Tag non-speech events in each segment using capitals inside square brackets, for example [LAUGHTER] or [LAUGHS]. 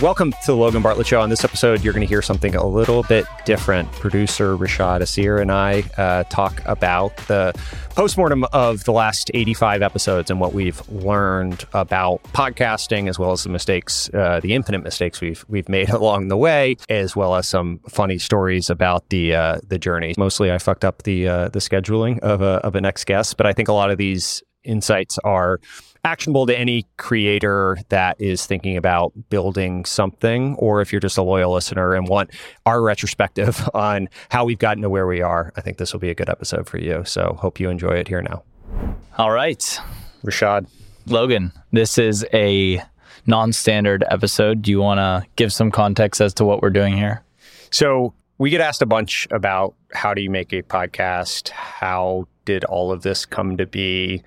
Welcome to the Logan Bartlett Show. On this episode, you're going to hear something a little bit different. Producer Rashad Assir and I uh, talk about the postmortem of the last 85 episodes and what we've learned about podcasting, as well as the mistakes, uh, the infinite mistakes we've we've made [LAUGHS] along the way, as well as some funny stories about the uh, the journey. Mostly, I fucked up the uh, the scheduling of a of a next guest, but I think a lot of these insights are actionable to any creator that is thinking about building something, or if you're just a loyal listener and want our retrospective [LAUGHS] on how we've gotten to where we are, I think this will be a good episode for you. So hope you enjoy it here now. All right. Rashad. Logan, this is a non standard episode. Do you want to give some context as to what we're doing here? So we get asked a bunch about how do you make a podcast? How did all of this come to be?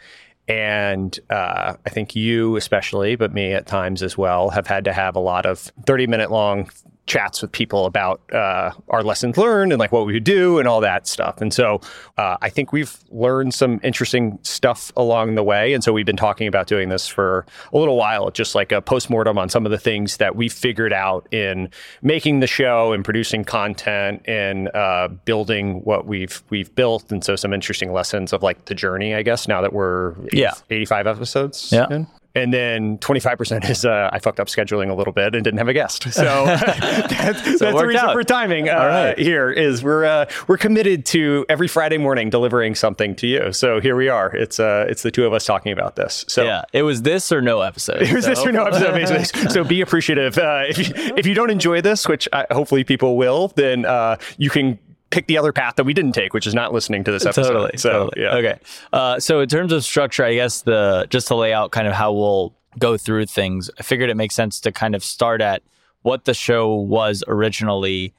And uh, I think you, especially, but me at times as well, have had to have a lot of 30 minute long chats with people about uh, our lessons learned and like what we would do and all that stuff. And so uh, I think we've learned some interesting stuff along the way. And so we've been talking about doing this for a little while, just like a postmortem on some of the things that we figured out in making the show and producing content and uh, building what we've we've built. And so some interesting lessons of like the journey, I guess. Now that we're yeah. 85 episodes, yeah. In. And then 25% is uh, I fucked up scheduling a little bit and didn't have a guest. So [LAUGHS] [LAUGHS] that's, so that's the reason out. for timing uh, All right. here is we're uh, we're committed to every Friday morning delivering something to you. So here we are. It's uh it's the two of us talking about this. So yeah, it was this or no episode. [LAUGHS] it was so. this or no episode basically. so be appreciative. Uh, if you, if you don't enjoy this, which I, hopefully people will, then uh, you can pick the other path that we didn't take, which is not listening to this episode. Totally. So totally. yeah. Okay. Uh, so in terms of structure, I guess the just to lay out kind of how we'll go through things, I figured it makes sense to kind of start at what the show was originally,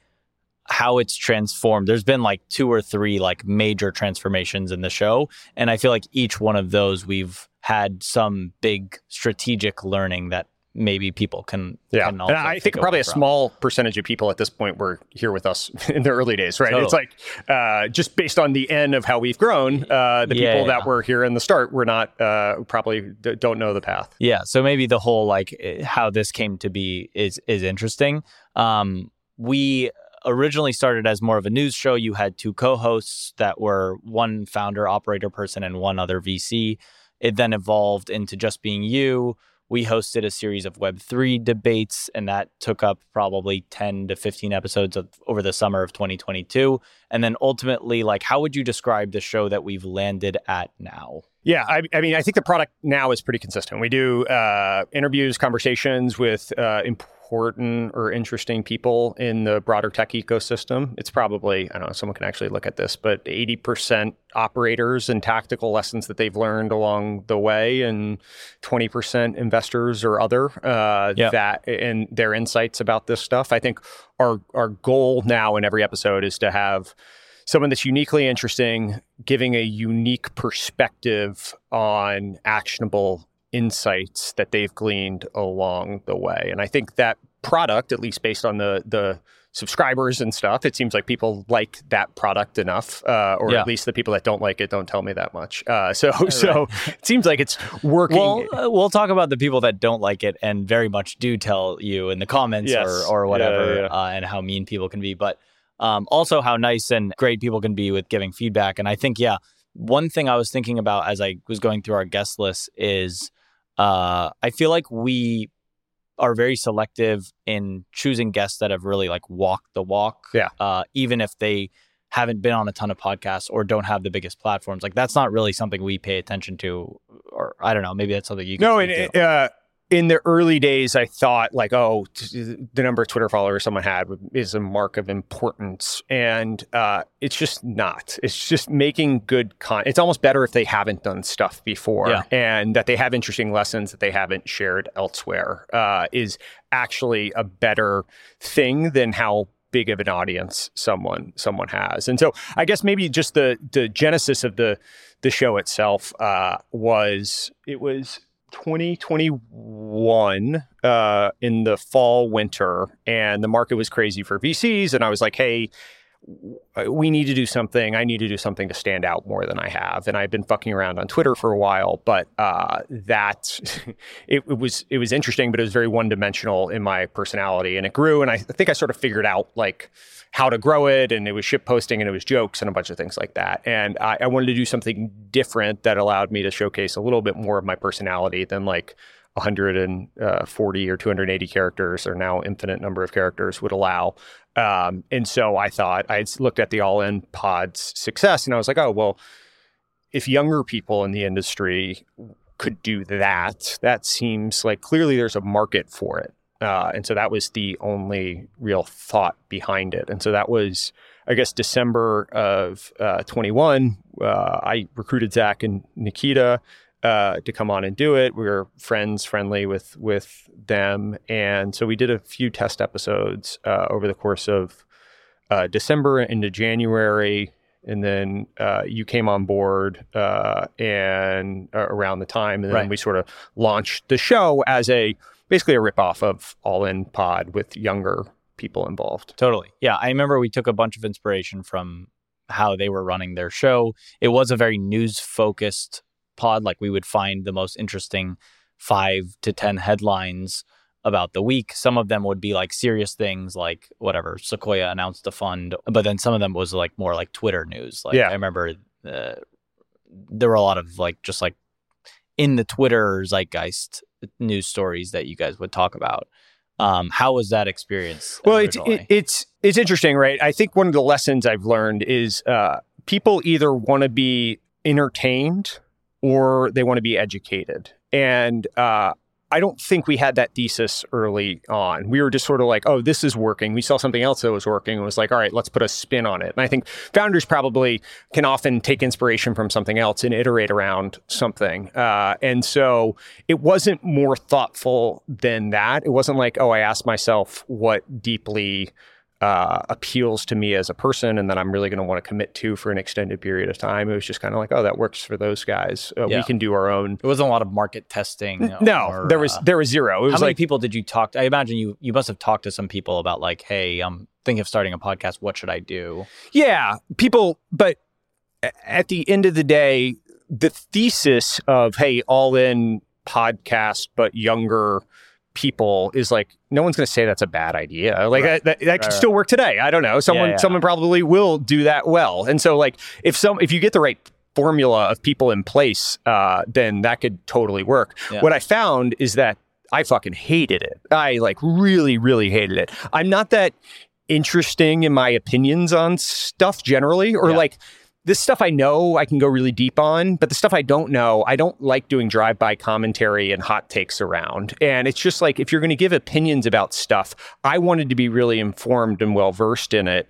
how it's transformed. There's been like two or three like major transformations in the show, and I feel like each one of those we've had some big strategic learning that maybe people can Yeah, can and I think probably a from. small percentage of people at this point were here with us [LAUGHS] in the early days, right? It's like uh, just based on the end of how we've grown, uh, the Yeah, people yeah. that were here in the start were not uh, probably d- don't know the path. Yeah, so maybe the whole like eh, how this came to be is is interesting. Um, we originally started as more of a news show. You had two co-hosts that were one founder, operator person, and one other VC. It then evolved into just being you. We hosted a series of Web3 debates, and that took up probably 10 to 15 episodes of, over the summer of 2022. And then ultimately, like, how would you describe the show that we've landed at now? Yeah, I, I mean, I think the product now is pretty consistent. We do uh, interviews, conversations with uh, important or interesting people in the broader tech ecosystem. It's probably, I don't know, someone can actually look at this, but 80% operators and tactical lessons that they've learned along the way, and 20% investors or other uh, Yeah. that and their insights about this stuff. I think our our goal now in every episode is to have someone that's uniquely interesting, giving a unique perspective on actionable insights that they've gleaned along the way. And I think that product, at least based on the the subscribers and stuff, it seems like people like that product enough, uh, or Yeah. at least the people that don't like it don't tell me that much. Uh, [LAUGHS] so so it seems like it's working. Well, uh, we'll talk about the people that don't like it and very much do tell you in the comments Yes. or, or whatever, Yeah, yeah, Uh, and how mean people can be, but um, also how nice and great people can be with giving feedback. And I think, yeah, one thing I was thinking about as I was going through our guest list is uh, I feel like we are very selective in choosing guests that have really like walked the walk. Yeah. Uh, even if they haven't been on a ton of podcasts or don't have the biggest platforms. Like that's not really something we pay attention to, or I don't know. Maybe that's something you can no, and uh, in the early days, I thought like, oh, t- the number of Twitter followers someone had is a mark of importance, and uh, it's just not. It's just making good content. It's almost better if they haven't done stuff before, Yeah. and that they have interesting lessons that they haven't shared elsewhere. Uh, is actually a better thing than how big of an audience someone someone has. And so I guess maybe just the the genesis of the the show itself uh, was it was 2021 uh, in the fall winter, and the market was crazy for VCs. And I was like, hey, we need to do something. I need to do something to stand out more than I have. And I've been fucking around on Twitter for a while, but uh, that [LAUGHS] it, it, was it was interesting, but it was very one dimensional in my personality, and it grew. And I think I sort of figured out like how to grow it, and it was ship posting, and it was jokes, and a bunch of things like that. And I, I wanted to do something different that allowed me to showcase a little bit more of my personality than like 140 or 280 characters or now infinite number of characters would allow. Um, and so I thought I looked at the All In Pod's success and I was like, oh, well, if younger people in the industry could do that, that seems like clearly there's a market for it. Uh, and so that was the only real thought behind it. And so that was, I guess, December of uh, 21. Uh, I recruited Zach and Nikita uh, to come on and do it. We were friends, friendly with with them, and so we did a few test episodes uh, over the course of uh, December into January, and then uh, you came on board uh, and uh, around the time, and then right. we sort of launched the show as a basically a ripoff of All In Pod with younger people involved. Totally, yeah. I remember we took a bunch of inspiration from how they were running their show. It was a very news focused pod, like we would find the most interesting five to 10 headlines about the week. Some of them would be like serious things, like whatever, Sequoia announced a fund, but then some of them was like more like Twitter news. Like yeah. I remember uh, there were a lot of like just like in the Twitter zeitgeist news stories that you guys would talk about. Um, how was that experience? Well, it's it, it's it's interesting, right? I think one of the lessons I've learned is uh, people either want to be entertained or they want to be educated. And uh, I don't think we had that thesis early on. We were just sort of like, oh, this is working. We saw something else that was working and was like, all right, let's put a spin on it. And I think founders probably can often take inspiration from something else and iterate around something. Uh, and so it wasn't more thoughtful than that. It wasn't like, oh, I asked myself what deeply uh, appeals to me as a person and that I'm really going to want to commit to for an extended period of time. It was just kind of like, oh, that works for those guys. Uh, yeah. We can do our own. It wasn't a lot of market testing. No, there was uh, there was zero. It was how many people did you talk? to? I imagine you you must have talked to some people about like, hey, I'm thinking of starting a podcast. What should I do? Yeah, people. But at the end of the day, the thesis of hey, all in podcast, but younger people is like no one's going to say that's a bad idea. Like right. that, that, that could still work today. I don't know. Someone yeah, yeah. someone probably will do that well. And so like if some if you get the right formula of people in place, uh, then that could totally work. Yeah. What I found is that I fucking hated it. I like really really hated it. I'm not that interesting in my opinions on stuff generally or like this stuff I know I can go really deep on, but the stuff I don't know, I don't like doing drive by commentary and hot takes around. And it's just like if you're going to give opinions about stuff, I wanted to be really informed and well versed in it.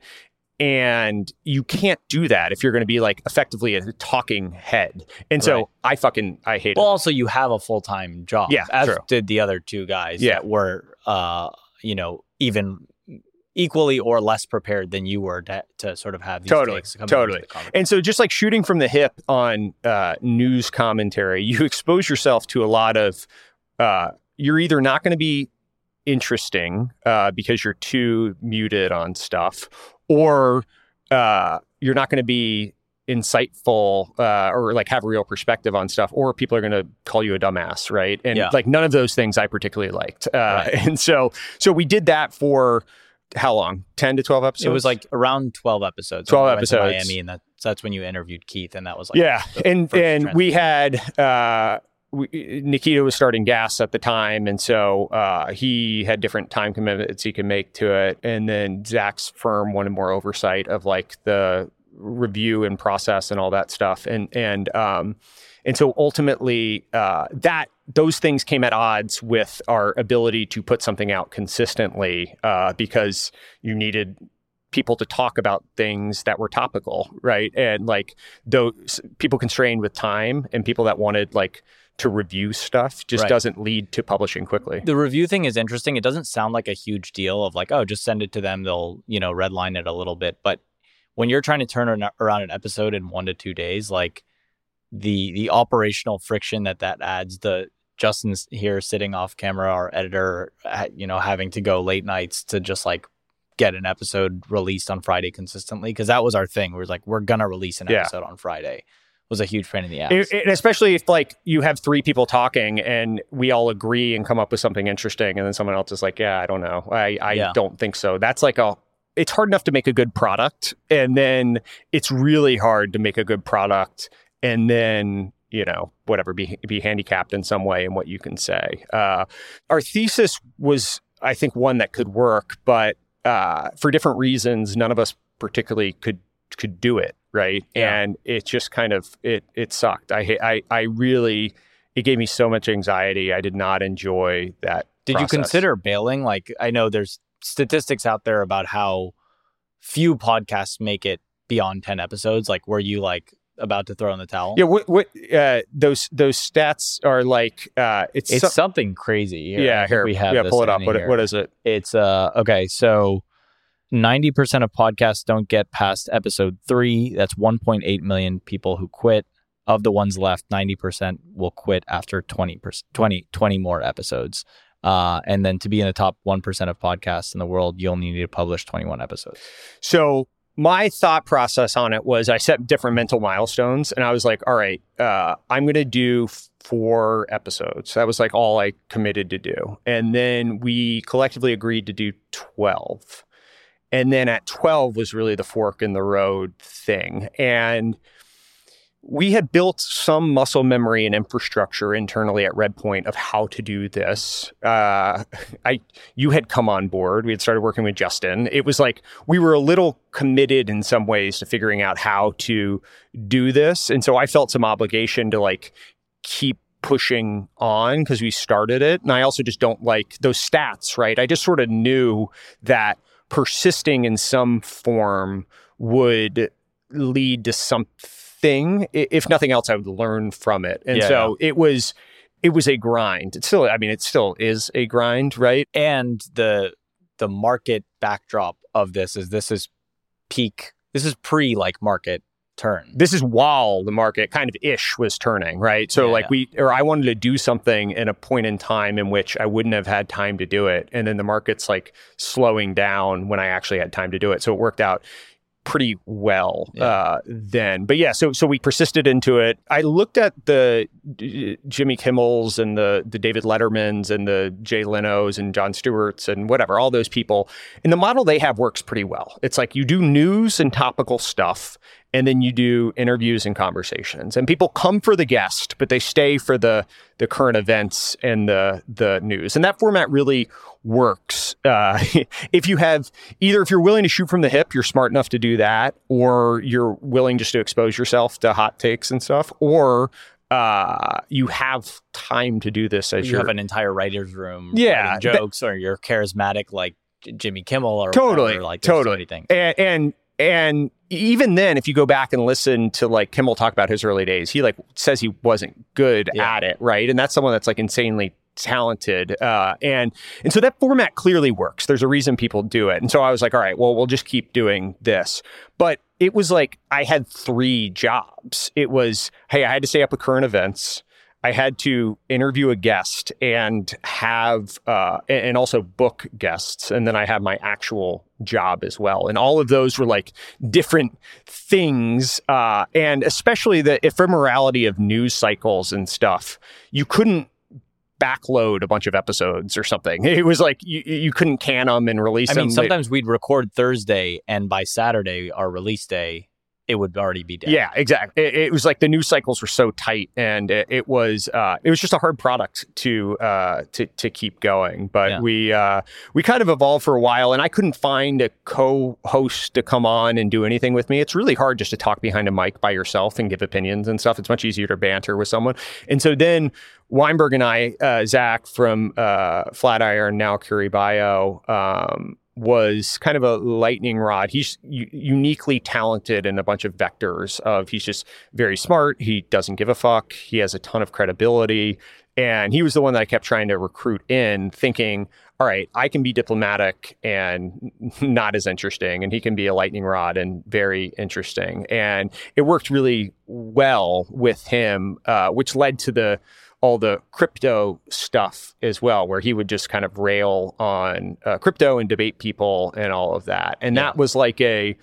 And you can't do that if you're going to be like effectively a talking head. And so. I fucking I hate well, it. Also, you have a full time job. Yeah, as true. did the other two guys. Yeah, that were uh, you know even equally or less prepared than you were to, to sort of have these totally totally and so just like shooting from the hip on uh, news commentary you expose yourself to a lot of uh, you're either not going to be interesting uh, because you're too muted on stuff or uh, you're not going to be insightful uh, or like have a real perspective on stuff or people are going to call you a dumbass right and yeah. like none of those things i particularly liked uh, right. [LAUGHS] and so so we did that for how long? 10 to 12 episodes? It was like around 12 episodes. 12 episodes. Miami, and that, that's when you interviewed Keith, and that was like. Yeah. And, and we had. Uh, we, Nikita was starting gas at the time, and so uh, he had different time commitments he could make to it. And then Zach's firm wanted more oversight of like the review and process and all that stuff. And and um, and so ultimately, uh, that those things came at odds with our ability to put something out consistently uh, because you needed people to talk about things that were topical, right? And like those people constrained with time and people that wanted like to review stuff just right. doesn't lead to publishing quickly. The review thing is interesting. It doesn't sound like a huge deal of like, oh, just send it to them. They'll, you know, redline it a little bit. But when you're trying to turn around an episode in one to two days, like the the operational friction that that adds, the Justin's here sitting off camera, our editor, you know, having to go late nights to just like get an episode released on Friday consistently because that was our thing. We were like, we're gonna release an Yeah. episode on Friday. Was a huge pain in the ass. It- it- especially if like you have three people talking and we all agree and come up with something interesting, and then someone else is like, "Yeah, I don't know, I I Yeah. don't think so." That's like a it's hard enough to make a good product, and then it's really hard to make a good product, and then you know whatever be be handicapped in some way in what you can say. Uh, our thesis was, I think, one that could work, but uh, for different reasons, none of us particularly could could do it right Yeah. and it just kind of it it sucked i i i really it gave me so much anxiety i did not enjoy that Did you consider bailing? Like, I know there's statistics out there about how few podcasts make it beyond 10 episodes. Like, were you like about to throw in the towel? yeah what what uh those those stats are like uh it's, It's so- something crazy. Here. Yeah here we have yeah pull it up what, here. what is it It's uh okay, so 90% of podcasts don't get past episode 3. That's 1.8 million people who quit. Of the ones left, 90% will quit after 20 20 20 more episodes. Uh, and then to be in the top 1% of podcasts in the world, you only need to publish 21 episodes. So my thought process on it was I set different mental milestones and I was like, all right, uh, I'm going to do four episodes. That was like all I committed to do. And then we collectively agreed to do 12. And then at 12 was really the fork in the road thing. And we had built some muscle memory and infrastructure internally at Redpoint of how to do this. Uh, [LAUGHS] I you had come on board. We had started working with Justin. It was like we were a little committed in some ways to figuring out how to do this, and so I felt some obligation to like keep pushing on because we started it. And I also just don't like those stats, right? I just sort of knew that persisting in some form would lead to something. I- If nothing else, I would learn from it. And Yeah, so it was it was a grind. It's still I mean, it still is a grind, right? and the the market backdrop of this is this is peak this is pre like market turn this is while the market kind of ish was turning, right? So Yeah, like yeah. we or I wanted to do something in a point in time in which I wouldn't have had time to do it, and then the market's like slowing down when I actually had time to do it. So it worked out pretty well Yeah. uh, then. But yeah, so so we persisted into it. I looked at the uh, Jimmy Kimmels and the the David Lettermans and the Jay Leno's and Jon Stewart's and whatever, all those people. And the model they have works pretty well. It's like you do news and topical stuff and then you do interviews and conversations. And people come for the guest, but they stay for the the current events and the the news. And that format really works. Uh, [LAUGHS] if you have either if you're willing to shoot from the hip, you're smart enough to do that, or you're willing just to expose yourself to hot takes and stuff, or uh, you have time to do this as you you're have an entire writer's room Yeah, writing that- jokes or you're charismatic like Jimmy Kimmel or Totally, whatever, like so totally. many things. and, and and even then if you go back and listen to like kimmel talk about his early days he like says he wasn't good Yeah. at it right and that's someone that's like insanely talented uh, and and so that format clearly works there's a reason people do it and so i was like all right well we'll just keep doing this but it was like i had three jobs it was hey i had to stay up with current events I had to interview a guest and have, uh, and also book guests. And then I had my actual job as well. And all of those were like different things. Uh, and especially the ephemerality of news cycles and stuff. You couldn't backload a bunch of episodes or something. [LAUGHS] It was like you, you couldn't can them and release I them. mean, sometimes we'd record Thursday and by Saturday, our release day, it would already be dead. Yeah, exactly. It, it was like the news cycles were so tight, and it, it was uh, it was just a hard product to uh, to to keep going. But Yeah. we uh, we kind of evolved for a while, and I couldn't find a co-host to come on and do anything with me. It's really hard just to talk behind a mic by yourself and give opinions and stuff. It's much easier to banter with someone. And so then Weinberg and I, uh, Zach from uh, Flatiron, now Curie Bio. Um, was kind of a lightning rod. He's uniquely talented in a bunch of vectors of he's just very smart, he doesn't give a fuck, he has a ton of credibility, and he was the one that I kept trying to recruit in thinking, all right, I can be diplomatic and [LAUGHS] not as interesting and he can be a lightning rod and very interesting. And it worked really well with him uh, which led to the all the crypto stuff as well, where he would just kind of rail on uh, crypto and debate people and all of that. And Yeah. that was like a,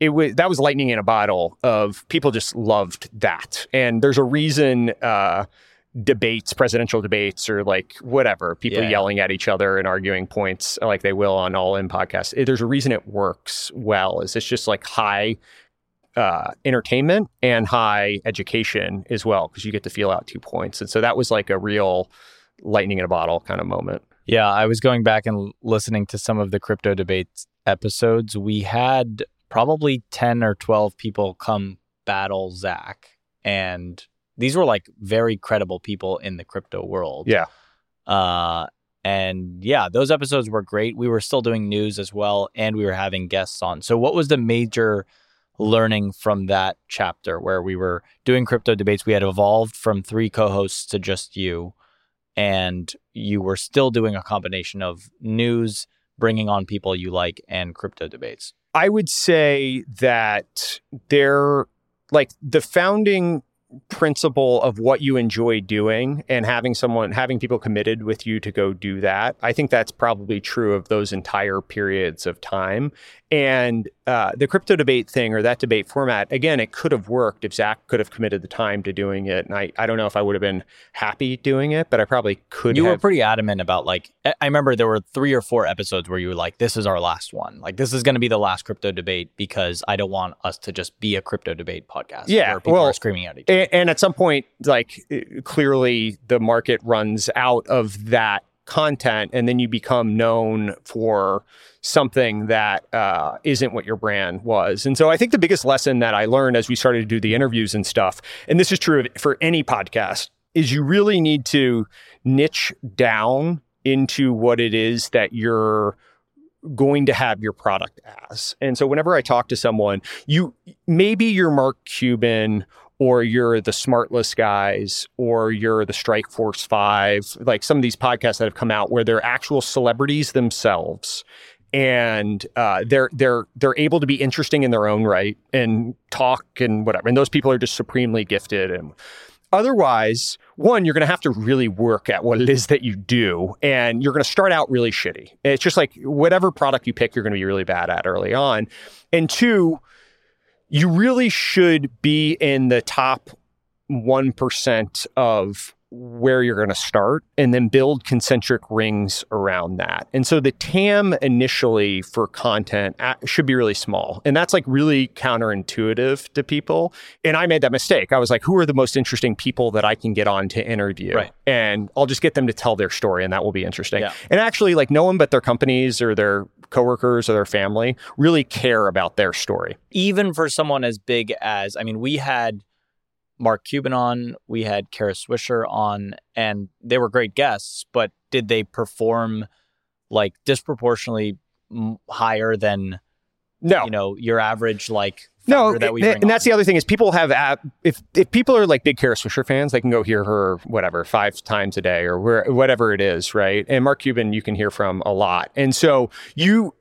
it was that was lightning in a bottle of people just loved that. And there's a reason uh, debates, presidential debates, or like whatever, people Yeah. yelling at each other and arguing points like they will on all in podcasts. There's a reason it works well. Is it's just like high uh, entertainment and high education as well because you get to feel out two points. And so that was like a real lightning in a bottle kind of moment. Yeah, I was going back and listening to some of the crypto debates episodes. We had probably 10 or 12 people come battle Zach. And these were like very credible people in the crypto world. Yeah. Uh, and yeah, those episodes were great. We were still doing news as well, and we were having guests on. So, what was the major learning from that chapter where we were doing crypto debates? We had evolved from three co hosts to just you, and you were still doing a combination of news, bringing on people you like, and crypto debates. I would say that they're like the founding principle of what you enjoy doing and having someone having people committed with you to go do that i think that's probably true of those entire periods of time and uh, the crypto debate thing or that debate format again it could have worked if zach could have committed the time to doing it and i, I don't know if i would have been happy doing it but i probably could have you have were pretty adamant about like I remember there were three or four episodes where you were like, "This is our last one. Like this is going to be the last crypto debate because I don't want us to just be a crypto debate podcast." Yeah, where people well, are screaming at each other. and, and at some point like clearly the market runs out of that content and then you become known for something that uh, not what your brand was and so i think the biggest lesson that i learned as we started to do the interviews and stuff and this is true for any podcast is you really need to niche down into what it is that you're going to have your product as. And so whenever I talk to someone, you maybe you're Mark Cuban or you're the Smartless guys or you're the Strike Force 5, like some of these podcasts that have come out where they're actual celebrities themselves and uh, they're they're they're able to be interesting in their own right and talk and whatever. And those people are just supremely gifted and Otherwise, one, you're going to have to really work at what it is that you do, and you're going to start out really shitty. It's just like whatever product you pick, you're going to be really bad at early on. And two, you really should be in the top 1% of where you're going to start and then build concentric rings around that. And so the TAM initially for content a- should be really small. And that's like really counterintuitive to people. And I made that mistake. I was like, who are the most interesting people that I can get on to interview? Right. And I'll just get them to tell their story and that will be interesting. Yeah. And actually, like no one but their companies or their coworkers or their family really care about their story. Even for someone as big as, I mean, we had Mark Cuban on, we had Kara Swisher on, and they were great guests, but did they perform like disproportionately m- higher than No. you know your average like No, that we th- bring and that's the other thing is people have app, if if people are like big Kara Swisher fans, they can go hear her whatever five times a day or where, whatever it is, right? And Mark Cuban you can hear from a lot, and so you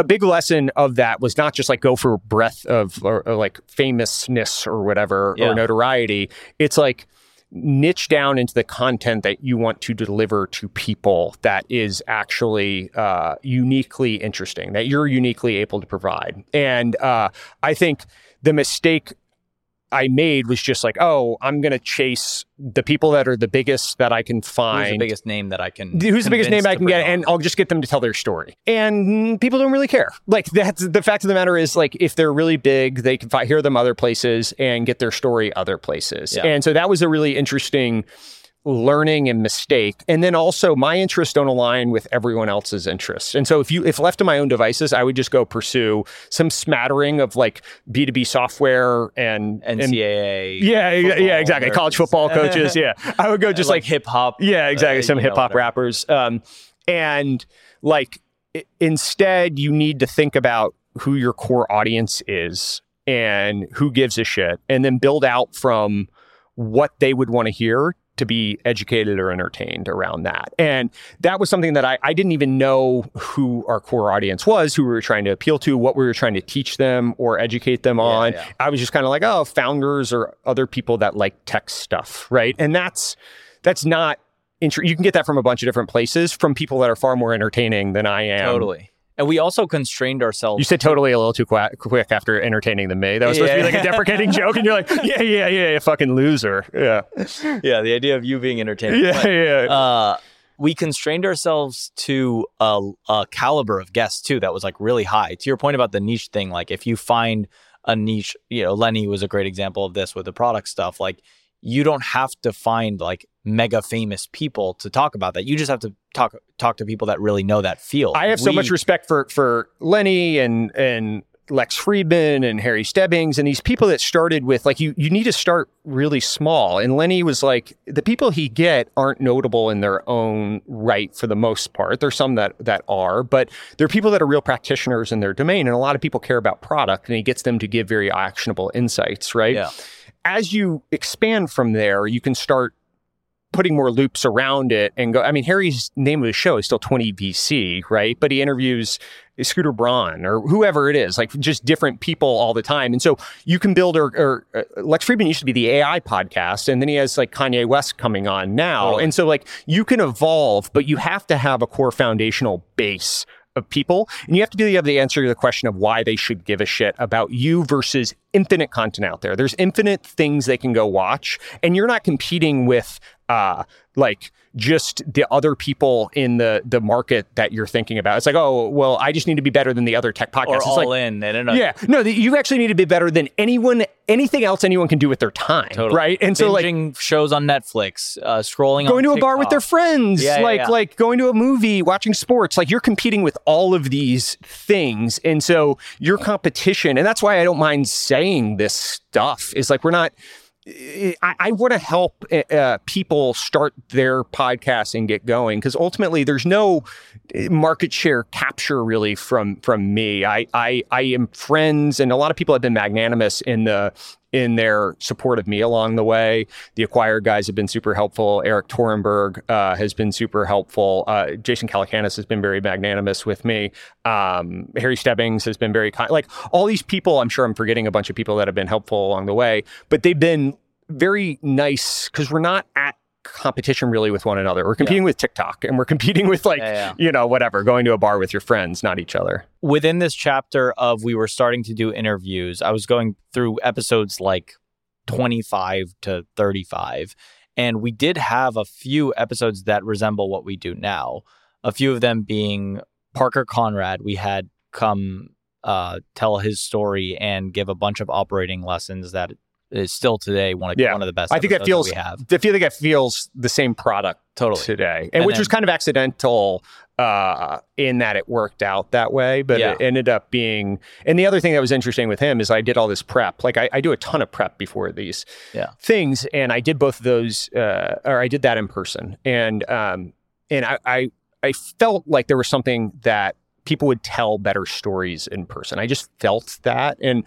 a big lesson of that was not just like go for breadth of or, or like famousness or whatever Yeah. or notoriety. It's like niche down into the content that you want to deliver to people that is actually uh, uniquely interesting, that you're uniquely able to provide. And uh, I think the mistake I made was just like, oh, I'm going to chase the people that are the biggest that I can find. Who's find. the biggest name that I can Who's the biggest name I can get, on? and I'll just get them to tell their story. And people don't really care. Like that's the fact of the matter is, like if they're really big, they can fi- hear them other places and get their story other places. Yeah. And so that was a really interesting learning and mistake. And then also my interests don't align with everyone else's interests. And so if you if left to my own devices, I would just go pursue some smattering of like B2B software and and NCAA. yeah, yeah, yeah, exactly. College football [LAUGHS] coaches. Yeah, I would go just like hip hop. yeah, exactly. uh, Some hip hop rappers. Um, and like i- instead, you need to think about who your core audience is and who gives a shit, and then build out from what they would want to hear to be educated or entertained around that. And that was something that I, I didn't even know who our core audience was, who we were trying to appeal to, what we were trying to teach them or educate them on. yeah. I was just kind of like, oh, founders or other people that like tech stuff, right? And that's that's not. You can get that from a bunch of different places from people that are far more entertaining than I am. Totally. And we also constrained ourselves. You said totally a little too qu- quick after entertaining the me. That was supposed to be like a deprecating joke, and you're like, [LAUGHS] yeah, yeah, yeah, yeah, fucking loser. Yeah. yeah, the idea of you being entertaining. Yeah, But, yeah. uh, we constrained ourselves to a, a caliber of guests too that was like really high. To your point about the niche thing, like if you find a niche, you know, Lenny was a great example of this with the product stuff. Like you don't have to find like mega famous people to talk about that. You just have to talk talk to people that really know that field. I have so much respect for for Lenny and and Lex Fridman and Harry Stebbings and these people that started with like you you need to start really small. And Lenny was like the people he get aren't notable in their own right for the most part. There's some that that are, but they're people that are real practitioners in their domain and a lot of people care about product and he gets them to give very actionable insights, right? Yeah. As you expand from there, you can start putting more loops around it and go. I mean, Harry's name of the show is still 20 VC, right? But he interviews Scooter Braun or whoever it is, like just different people all the time. And so you can build, or, or uh, Lex Fridman used to be the AI podcast, and then he has like Kanye West coming on now. And so, like, you can evolve, but you have to have a core foundational base of people. And you have to be able to answer to the question of why they should give a shit about you versus infinite content out there. There's infinite things they can go watch, and you're not competing with uh like just the other people in the the market that you're thinking about. It's like, oh, well, I just need to be better than the other tech podcasts. or it's all like, in. And in a, yeah, no, the, you actually need to be better than anyone, anything else anyone can do with their time, Totally. right? And so, like, shows on Netflix, uh, scrolling going to a bar with their friends, Yeah, yeah, like yeah. like going to a movie, watching sports. Like you're competing with all of these things, and so your competition, and that's why I don't mind saying this stuff. Is like we're not. I, I want to help uh, people start their podcasts and get going because ultimately there's no uh, market share capture really from from me. I, I I am friends, and a lot of people have been magnanimous in the in their support of me along the way. The acquired guys have been super helpful. Erik Torenberg uh, has been super helpful. Uh, Jason Calacanis has been very magnanimous with me. Um, Harry Stebbings has been very kind. Like all these people, I'm sure I'm forgetting a bunch of people that have been helpful along the way, but they've been very nice because we're not at competition really with one another. We're competing with TikTok and we're competing with like, Yeah, yeah. you know, whatever, going to a bar with your friends, not each other. within this chapter of we were starting to do interviews, I was going through episodes like 25 to 35. And we did have a few episodes that resemble what we do now. A few of them being Parker Conrad, we had come uh, tell his story and give a bunch of operating lessons that is still today one of, Yeah. one of the best I think that feels, we have. I feel like it feels the same product Totally. today, and, And which then- was kind of accidental uh, in that it worked out that way, but Yeah. it ended up being. And the other thing that was interesting with him is I did all this prep. Like I, I do a ton of prep before these Yeah. things, and I did both of those, uh, or I did that in person, and um, and I, I I felt like there was something that people would tell better stories in person. I just felt that, and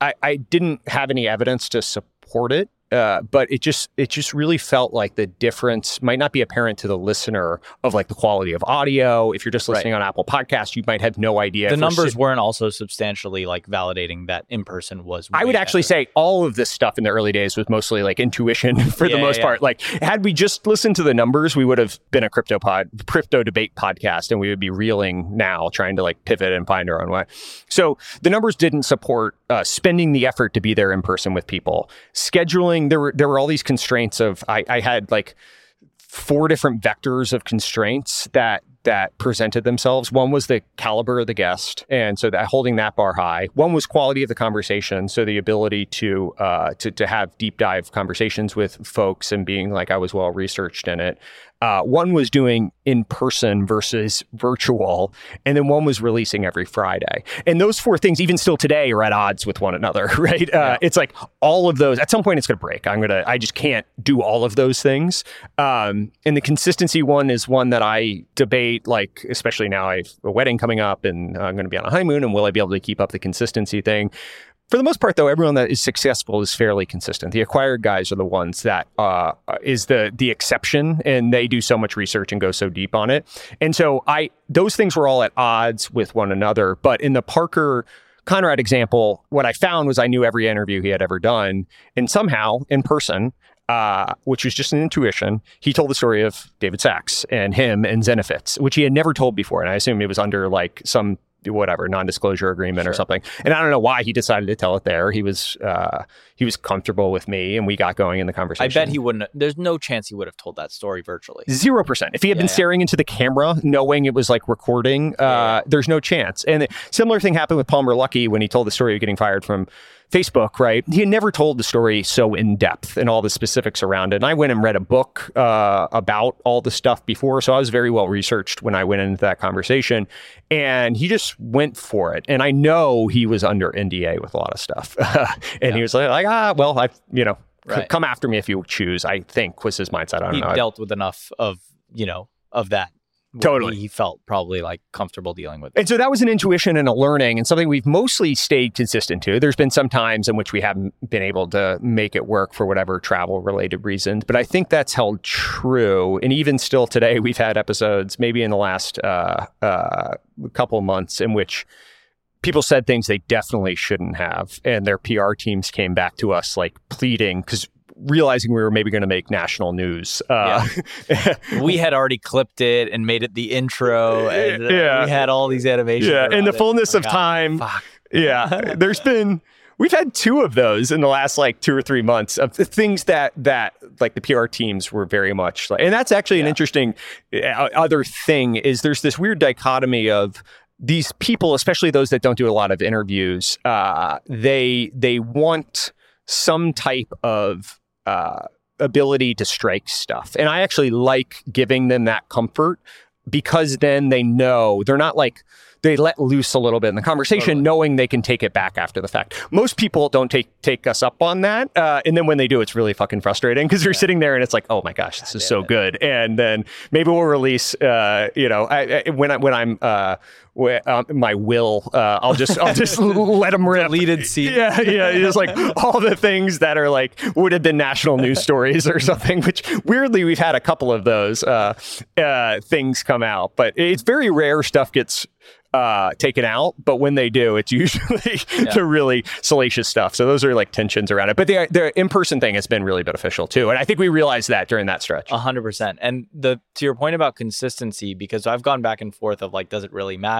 I, I didn't have any evidence to support it. Uh, but it just it just really felt like the difference might not be apparent to the listener of like the quality of audio. If you're just Right. listening on Apple Podcasts, you might have no idea. The numbers sit- weren't also substantially like validating that in person was. I would actually better. say all of this stuff in the early days was mostly like intuition [LAUGHS] for the most yeah. part. Like, had we just listened to the numbers, we would have been a crypto pod, crypto debate podcast, and we would be reeling now, trying to like pivot and find our own way. So the numbers didn't support uh, spending the effort to be there in person with people. Scheduling, there were there were all these constraints of I, I had like four different vectors of constraints that that presented themselves. One was the caliber of the guest, and so that holding that bar high. One was quality of the conversation, so the ability to uh, to to have deep dive conversations with folks and being like I was well researched in it. Uh, one was doing in person versus virtual, and then one was releasing every Friday. And those four things, even still today, are at odds with one another, [LAUGHS] right? Uh, it's like all of those. At some point, it's going to break. I'm gonna. I just can't do all of those things. Um, and the consistency one is one that I debate. Like, especially now, I have a wedding coming up, and I'm going to be on a honeymoon, and will I be able to keep up the consistency thing? For the most part, though, everyone that is successful is fairly consistent. The acquired guys are the ones that uh, is the the exception, and they do so much research and go so deep on it. And so, I those things were all at odds with one another. But in the Parker Conrad example, what I found was I knew every interview he had ever done, and somehow in person, uh, which was just an intuition. He told the story of David Sacks and him and Zenefits, which he had never told before. And I assume it was under like some whatever non-disclosure agreement Sure. or something. And I don't know why he decided to tell it there. He was uh, he was comfortable with me, and we got going in the conversation. I bet he wouldn't. There's no chance he would have told that story virtually. Zero percent. If he had Yeah, been yeah. staring into the camera, knowing it was like recording, uh, Yeah. there's no chance. And similar thing happened with Palmer Luckey when he told the story of getting fired from Facebook. Right? He had never told the story so in depth and all the specifics around it. And I went and read a book uh, about all the stuff before, so I was very well researched when I went into that conversation. And he just went for it. And I know he was under NDA with a lot of stuff. [LAUGHS] and he was like, like, ah, well, I, you know. c- Right. Come after me if you choose. I think was his mindset. I don't He know. dealt with enough of you know of that. Totally. he, felt probably like comfortable dealing with. It. And so that was an intuition and a learning and something we've mostly stayed consistent to. There's been some times in which we haven't been able to make it work for whatever travel related reasons, but I think that's held true. And even still today, we've had episodes, maybe in the last uh, uh, couple months, in which people said things they definitely shouldn't have. And their PR teams came back to us like pleading because realizing we were maybe going to make national news. Uh, [LAUGHS] we had already clipped it and made it the intro, and uh, Yeah. we had all these animations. yeah. In the fullness of ah, time, Fuck. yeah [LAUGHS] there's been we've had two of those in the last like two or three months of the things that that like the pr teams were very much like and that's actually an interesting uh, other thing is there's this weird dichotomy of these people especially those that don't do a lot of interviews uh, they they want some type of uh, ability to strike stuff and i actually like giving them that comfort because then they know they're not like they let loose a little bit in the conversation, Totally. knowing they can take it back after the fact. Most people don't take take us up on that, uh, and then when they do, it's really fucking frustrating because you're sitting there and it's like, oh my gosh, this is so it. good. And then maybe we'll release, uh, you know, I, I, when I when I'm uh, um, my will, uh, I'll just I'll just [LAUGHS] let them rip. Deleted [LAUGHS] scene. Yeah, yeah, just like all the things that are like would have been national news [LAUGHS] stories or something. Which weirdly, we've had a couple of those uh, uh, things come out, but it's very rare stuff gets uh, taken out. But when they do, it's usually the really salacious stuff. So those are like tensions around it. But the the in person thing has been really beneficial too, and I think we realized that during that stretch. A hundred percent. And the to your point about consistency, because I've gone back and forth of like, does it really matter?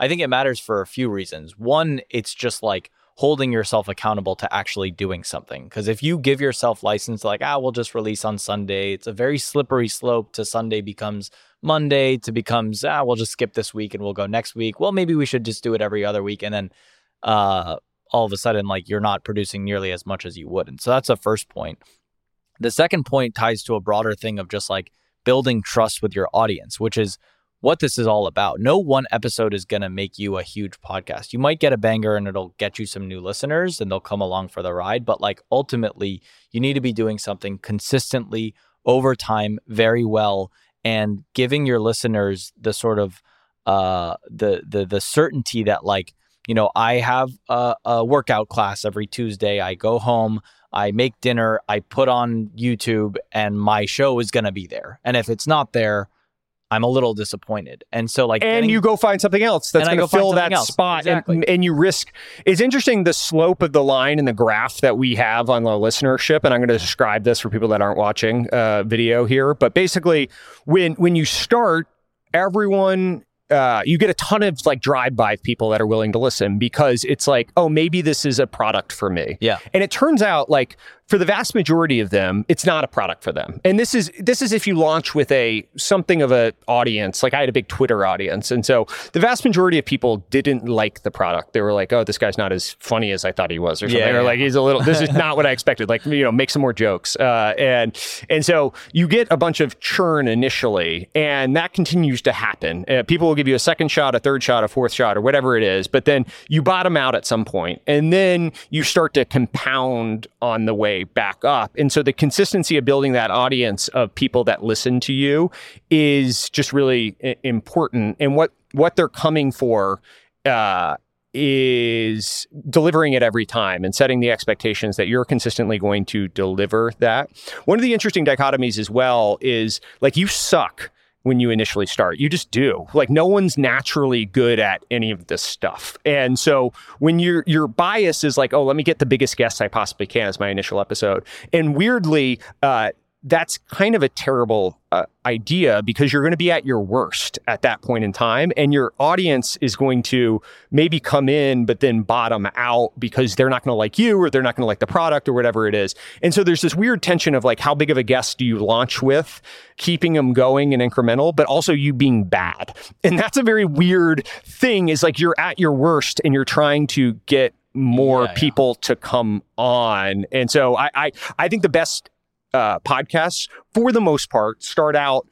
I think it matters for a few reasons. One, it's just like holding yourself accountable to actually doing something. Because if you give yourself license, like, ah, we'll just release on Sunday, it's a very slippery slope to Sunday becomes Monday to becomes, ah, we'll just skip this week and we'll go next week. Well, maybe we should just do it every other week. And then uh all of a sudden, like you're not producing nearly as much as you would. And so that's the first point. The second point ties to a broader thing of just like building trust with your audience, which is what this is all about. No one episode is going to make you a huge podcast. You might get a banger and it'll get you some new listeners and they'll come along for the ride. But like ultimately, you need to be doing something consistently over time, very well, and giving your listeners the sort of uh, the the the certainty that like you know I have a, a workout class every Tuesday. I go home. I make dinner, I put on YouTube, and my show is going to be there. And if it's not there, I'm a little disappointed. And so, like, and getting- you go find something else that's going to fill that else. spot Exactly. and, and you risk it's interesting the slope of the line and the graph that we have on the listenership and i'm going to describe this for people that aren't watching uh, video here but basically when when you start everyone uh, you get a ton of like drive-by people that are willing to listen because it's like, oh, maybe this is a product for me. Yeah. And it turns out like for the vast majority of them, it's not a product for them. And this is this is if you launch with a something of a audience. Like I had a big Twitter audience, and so the vast majority of people didn't like the product. They were like, "Oh, this guy's not as funny as I thought he was," or something. Yeah, or like, "He's a little. This is not what I expected." Like, you know, make some more jokes. Uh, and and so you get a bunch of churn initially, and that continues to happen. Uh, people will give you a second shot, a third shot, a fourth shot, or whatever it is, but then you bottom out at some point, and then you start to compound on the way back up. And so the consistency of building that audience of people that listen to you is just really important. And what what they're coming for uh, is delivering it every time and setting the expectations that you're consistently going to deliver that. One of the interesting dichotomies as well is like you suck when you initially start. You just do. Like no one's naturally good at any of this stuff. And so when your your bias is like, oh, let me get the biggest guests I possibly can as my initial episode. And weirdly, uh, that's kind of a terrible uh, idea because you're going to be at your worst at that point in time and your audience is going to maybe come in but then bottom out because they're not going to like you or they're not going to like the product or whatever it is. And so there's this weird tension of like how big of a guest do you launch with keeping them going and incremental but also you being bad. And that's a very weird thing is like you're at your worst and you're trying to get more yeah, people yeah. to come on. And so I, I i think the best uh, podcasts, for the most part, start out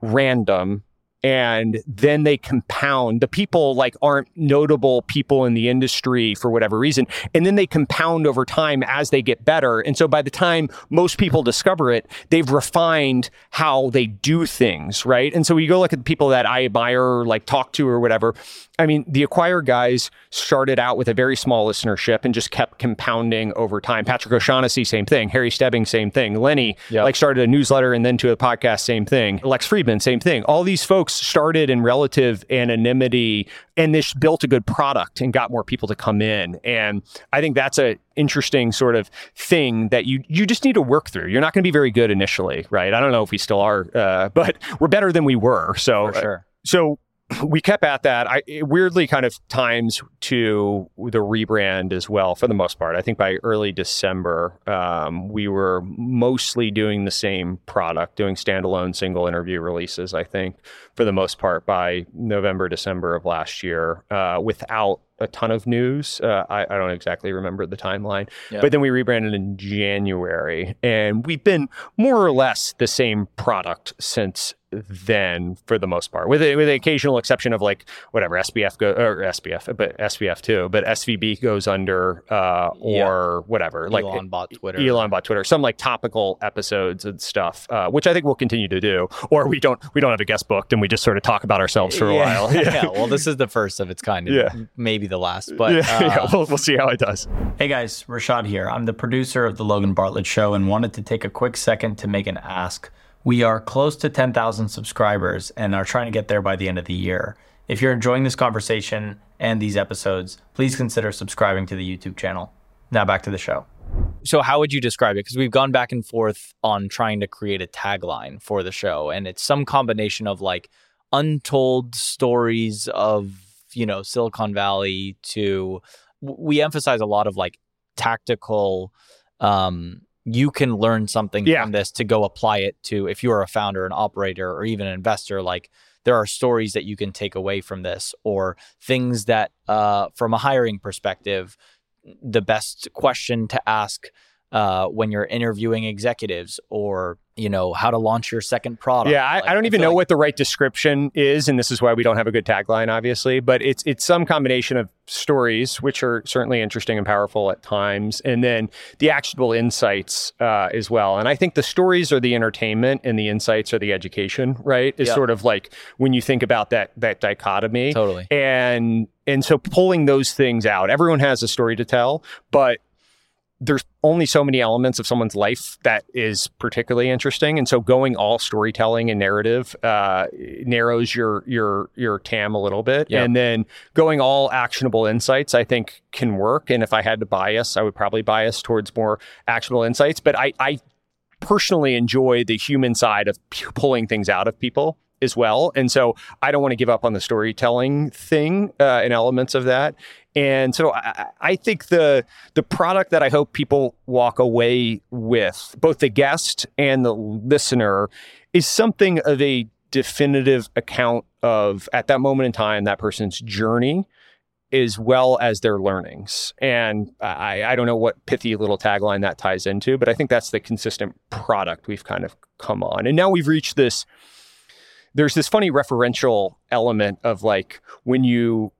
random and then they compound. The people like aren't notable people in the industry for whatever reason, and then they compound over time as they get better. And so by the time most people discover it, they've refined how they do things, right? And so you go look at the people that I admire, or like talk to, or whatever. I mean, the Acquired guys started out with a very small listenership and just kept compounding over time. Patrick O'Shaughnessy, same thing. Harry Stebbings, same thing. Lenny, yep. like started a newsletter and then to a podcast, same thing. Lex Fridman, same thing. All these folks started in relative anonymity and this built a good product and got more people to come in. And I think that's a interesting sort of thing that you you just need to work through. You're not going to be very good initially, right? I don't know if we still are, uh, but we're better than we were. So, sure. uh, so we kept at that. I weirdly kind of times to the rebrand as well for the most part. I think by early December, um, we were mostly doing the same product, doing standalone single interview releases. I think for the most part by November, December of last year, uh, without a ton of news. Uh, I, I, don't exactly remember the timeline, but then we rebranded in January, and we've been more or less the same product since then for the most part, with a, with the occasional exception of like whatever SBF go or SBF, but SBF too, but SVB goes under uh, or yeah. whatever. Elon like Elon bought Twitter. Elon bought Twitter. Some like topical episodes and stuff, uh, which I think we'll continue to do. Or we don't we don't have a guest booked and we just sort of talk about ourselves for a yeah. while. [LAUGHS] Yeah. yeah. [LAUGHS] Well, this is the first of its kind. Yeah. Maybe the last, but [LAUGHS] yeah, uh, yeah. We'll, we'll see how it does. Hey guys, Rashad here. I'm the producer of the Logan Bartlett Show and wanted to take a quick second to make an ask. We are close to 10,000 subscribers and are trying to get there by the end of the year. If you're enjoying this conversation and these episodes, please consider subscribing to the YouTube channel. Now back to the show. So, how would you describe it? Because we've gone back and forth on trying to create a tagline for the show, and it's some combination of like untold stories of, you know, Silicon Valley to we emphasize a lot of like tactical um you can learn something yeah. from this to go apply it to if you're a founder, an operator, or even an investor. Like there are stories that you can take away from this, or things that, uh, from a hiring perspective, the best question to ask uh, when you're interviewing executives or you know how to launch your second product. Yeah, I, like, I don't even know like... what the right description is, and this is why we don't have a good tagline, obviously. But it's it's some combination of stories, which are certainly interesting and powerful at times, and then the actionable insights uh, as well. And I think the stories are the entertainment, and the insights are the education. Right? Is yep. sort of like when you think about that that dichotomy. Totally. And and so pulling those things out, everyone has a story to tell, but there's only so many elements of someone's life that is particularly interesting, and so going all storytelling and narrative uh, narrows your your your TAM a little bit, and then going all actionable insights, I think, can work. And if I had to bias, I would probably bias towards more actionable insights. But I, I personally enjoy the human side of p- pulling things out of people as well. And so I don't want to give up on the storytelling thing uh, and elements of that. And so I, I, think the the product that I hope people walk away with, both the guest and the listener, is something of a definitive account of at that moment in time that person's journey as well as their learnings. And I, I don't know what pithy little tagline that ties into, but I think that's the consistent product we've kind of come on. And now we've reached this there's this funny referential element of like when you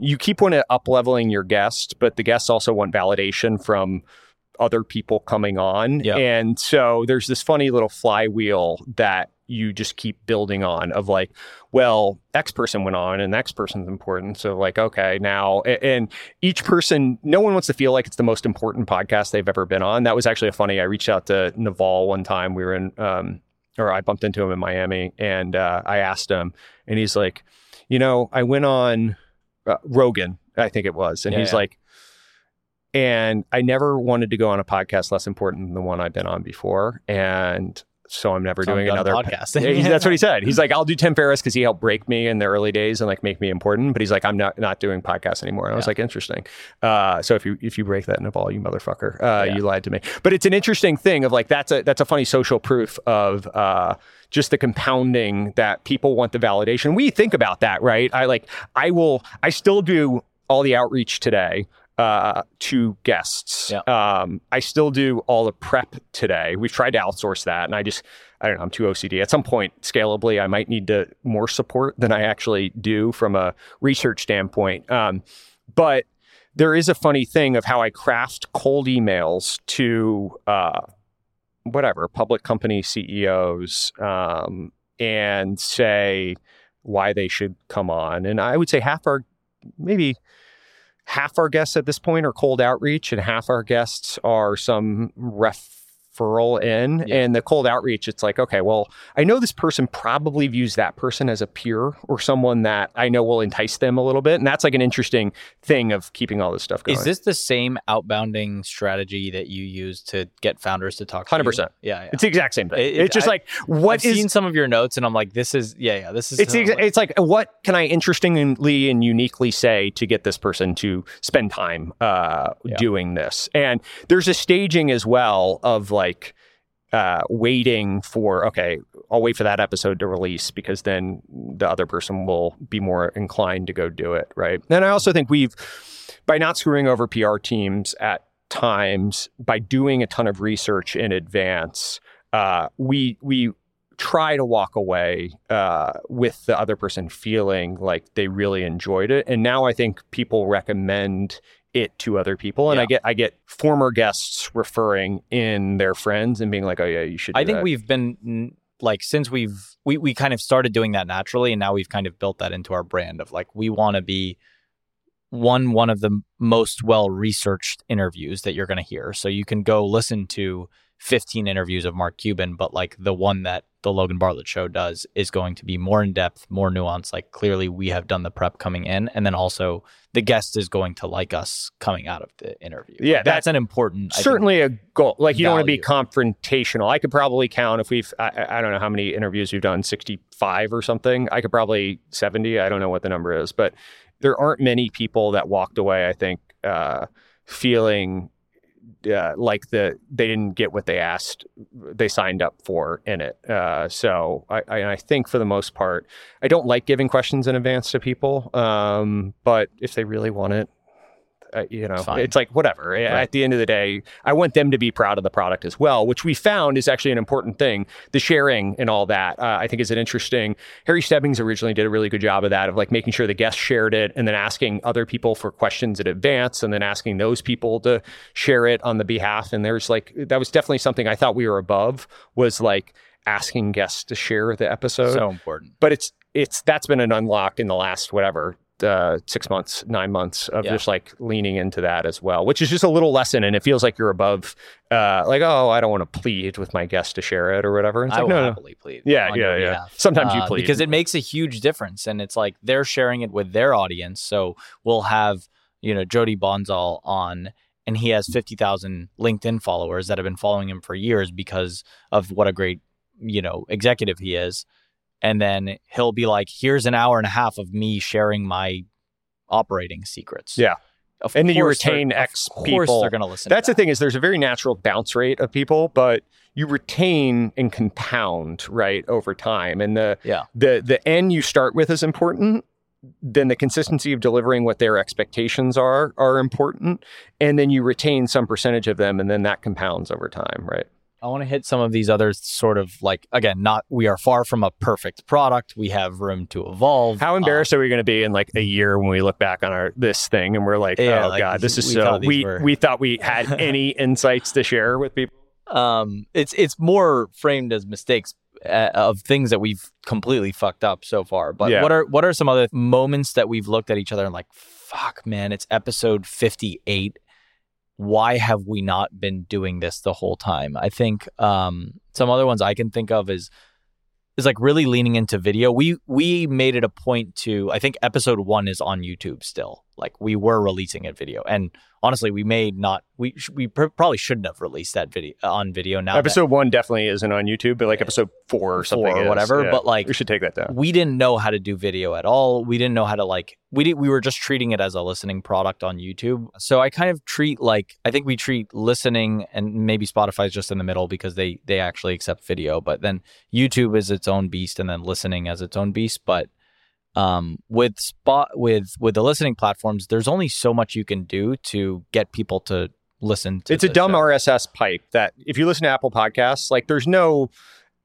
you keep on up leveling your guest, but the guests also want validation from other people coming on. Yep. And so there's this funny little flywheel that you just keep building on of like, well, X person went on and X person's important. So like, okay, now and each person, no one wants to feel like it's the most important podcast they've ever been on. That was actually a funny. I reached out to Naval one time. We were in um, or I bumped into him in Miami, and uh, I asked him, and he's like, you know, I went on uh, Rogan, I think it was, and Yeah, he's yeah. like, and I never wanted to go on a podcast less important than the one I've been on before, and so I'm never So I'm doing another podcast. That's what he [LAUGHS] said. He's like, I'll do Tim Ferriss because he helped break me in the early days and like make me important. But he's like, I'm not not doing podcasts anymore. And I was like, interesting. Uh, so if you if you break that in a ball, you motherfucker, uh, Yeah. you lied to me. But it's an interesting thing of like that's a that's a funny social proof of uh, just the compounding that people want the validation. We think about that, right? I like I will I still do all the outreach today uh, to guests. Yeah. Um, I still do all the prep today. We've tried to outsource that, and I just I don't know. I'm too OCD. At some point, scalably, I might need to more support than I actually do from a research standpoint. Um, but there is a funny thing of how I craft cold emails to uh, whatever public company CEOs um, and say why they should come on. And I would say half our maybe half our guests at this point are cold outreach and half our guests are some referral in Yeah. and the cold outreach it's like okay well i know this person probably views that person as a peer or someone that i know will entice them a little bit and that's like an interesting thing of keeping all this stuff going Is this the same outbounding strategy that you use to get founders to talk to you? 100%. Yeah, yeah. it's the exact same thing It- it- it's just I- like what I've is seen some of your notes, and I'm like, this is yeah, yeah. This is it's exa- it's like what can I interestingly and uniquely say to get this person to spend time uh, Yeah. doing this? And there's a staging as well of like uh, waiting for okay, I'll wait for that episode to release because then the other person will be more inclined to go do it, right? And I also think we've by not screwing over PR teams at times by doing a ton of research in advance, uh, we we try to walk away uh, with the other person feeling like they really enjoyed it. And now I think people recommend it to other people, and I get I get former guests referring in their friends and being like, "Oh yeah, you should." Do I think that." we've been like since we've we we kind of started doing that naturally, and now we've kind of built that into our brand of like we want to be one one of the most well researched interviews that you're going to hear. So you can go listen to 15 interviews of Mark Cuban, but like the one that the Logan Bartlett show does is going to be more in depth, more nuanced. Like clearly we have done the prep coming in, and then also the guest is going to like us coming out of the interview. Yeah, Like, that's an important I think, certainly a goal. Like you don't want to be confrontational. I could probably count if we've I- I, don't know how many interviews we've done, sixty five or something. I could probably seventy. I don't know what the number is, but there aren't many people that walked away. I think uh, feeling uh, like the they didn't get what they asked, they signed up for in it. Uh, so I, I, I think for the most part, I don't like giving questions in advance to people. Um, but if they really want it, uh, you know, Fine. it's like whatever. At the end of the day, I want them to be proud of the product as well, which we found is actually an important thing. The sharing and all that, uh, I think, is an interesting. Harry Stebbings originally did a really good job of that, of like making sure the guests shared it and then asking other people for questions in advance and then asking those people to share it on the behalf. And there's like that was definitely something I thought we were above was like asking guests to share the episode so important. but it's it's that's been an unlock in the last whatever uh, six months, nine months of Yeah. just like leaning into that as well, which is just a little lesson, and it feels like you're above, uh, like oh, I don't want to plead with my guest to share it or whatever. It's I like will no, no, plead. yeah, yeah, yeah. behalf. Sometimes you Uh, plead because it makes a huge difference, and it's like they're sharing it with their audience. So we'll have you know Jody Bonzal on, and he has fifty thousand LinkedIn followers that have been following him for years because of what a great you know executive he is. And then he'll be like, "Here's an hour and a half of me sharing my operating secrets." Yeah. Of And then you course retain of X course people. they're going to listen. That's to the thing is there's a very natural bounce rate of people, but you retain and compound right over time, and the Yeah. the the end you start with is important. Then the consistency of delivering what their expectations are are important, and then you retain some percentage of them, and then that compounds over time, right? I want to hit some of these other sort of like again, not we are far from a perfect product. We have room to evolve. How Uh, embarrassed are we going to be in like a year when we look back on our this thing and we're like, Yeah, oh like, god, this is we so we were- we thought we had [LAUGHS] any insights to share with people. um, it's it's more framed as mistakes uh, of things that we've completely fucked up so far. But Yeah. what are what are some other moments that we've looked at each other and like, fuck, man, it's episode fifty eight. Why have we not been doing this the whole time? I think um, some other ones I can think of is is like really leaning into video. We we made it a point to I think episode 1 is on YouTube still. Like we were releasing it video. And honestly, we may not we we pr- probably shouldn't have released that video uh, on video now. Episode 1 definitely isn't on YouTube, but like episode 4 or something or whatever, Yeah. but like we should take that down. we didn't know how to do video at all. We didn't know how to like we did, we were just treating it as a listening product on YouTube. So I kind of treat like I think we treat listening and maybe Spotify's just in the middle because they they actually accept video, but then YouTube is its own beast and then listening as its own beast, but um with spot with with the listening platforms there's only so much you can do to get people to listen to It's a dumb show. RSS pipe that if you listen to Apple Podcasts, like there's no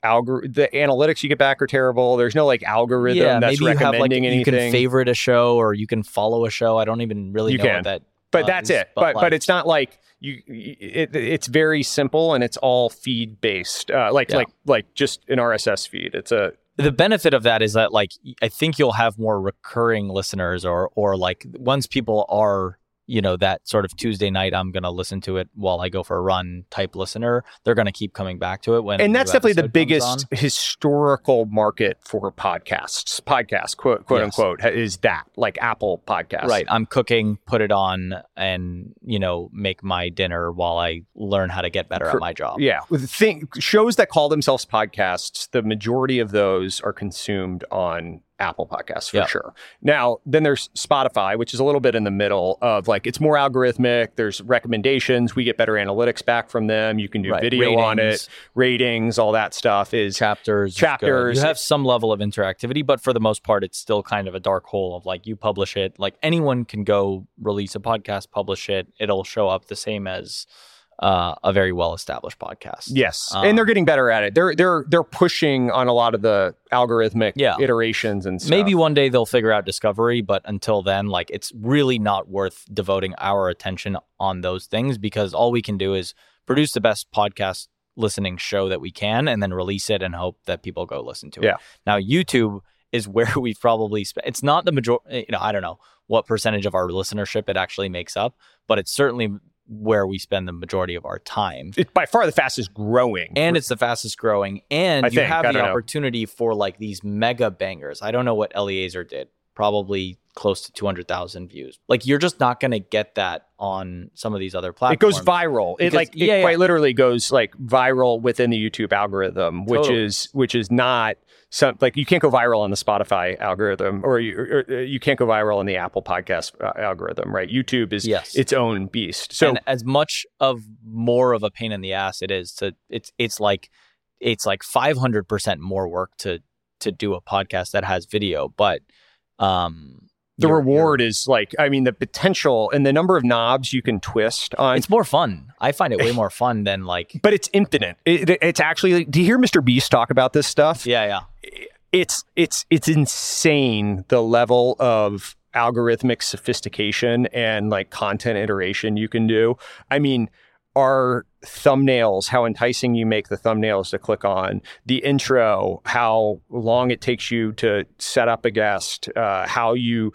algor the analytics you get back are terrible. There's no like algorithm yeah, that's maybe you have like recommending you can favorite a show or you can follow a show. I don't even really You know can. what that but does, that's it. But but, like- it's not like you. It, it's very simple and it's all feed based. Uh, like Yeah. like like just an RSS feed. It's a the benefit of that is that like I think you'll have more recurring listeners or or like once people are you know that sort of Tuesday night I'm going to listen to it while I go for a run type listener they're going to keep coming back to it when and that's definitely the biggest historical market for podcasts. Podcast quote quote Yes. unquote is that like Apple podcasts. right I'm cooking put it on and you know make my dinner while I learn how to get better Cor- at my job Yeah, the thing shows that call themselves podcasts. The majority of those are consumed on Apple Podcasts for Yeah. sure. Now, then there's Spotify, which is a little bit in the middle of like it's more algorithmic. There's recommendations. We get better analytics back from them. You can do Right. video on it, Ratings, ratings, all that stuff is chapters is. Chapters. you have some level of interactivity but for the most part it's still kind of a dark hole of like you publish it like anyone can go release a podcast publish it it'll show up the same as uh, a very well established podcast yes, Um, and they're getting better at it. They're they're they're pushing on a lot of the algorithmic Yeah. iterations and stuff. maybe one day they'll figure out discovery but until then like it's really not worth devoting our attention on those things because all we can do is produce the best podcast listening show that we can and then release it and hope that people go listen to it Yeah. now youtube is [LAUGHS] where we've probably spent it's not the majority you know i don't know what percentage of our listenership it actually makes up but it's certainly where we spend the majority of our time it's by far the fastest growing. and it's the fastest growing and I you think. have the don't know. opportunity for like these mega bangers i don't know what eliezer did probably close to 200000 views like you're just not going to get that on some of these other platforms. it goes viral. It Because- like it yeah, quite literally goes like viral within the YouTube algorithm, which Totally. is which is not some like you can't go viral on the Spotify algorithm, or you or, you can't go viral on the Apple Podcast uh, algorithm, right? YouTube is Yes. its own beast. So and as much of more of a pain in the ass it is to it's it's like it's like 500% more work to to do a podcast that has video but um the you're- reward is like I mean the potential and the number of knobs you can twist on. it's more fun i find it way [LAUGHS] more fun than like but it's infinite. It, it- it's actually. Do you hear Mr. Beast talk about this stuff? yeah yeah it's it's it's insane the level of algorithmic sophistication and like content iteration you can do. I mean, our thumbnails, how enticing you make the thumbnails to click on, the intro, how long it takes you to set up a guest, uh, how you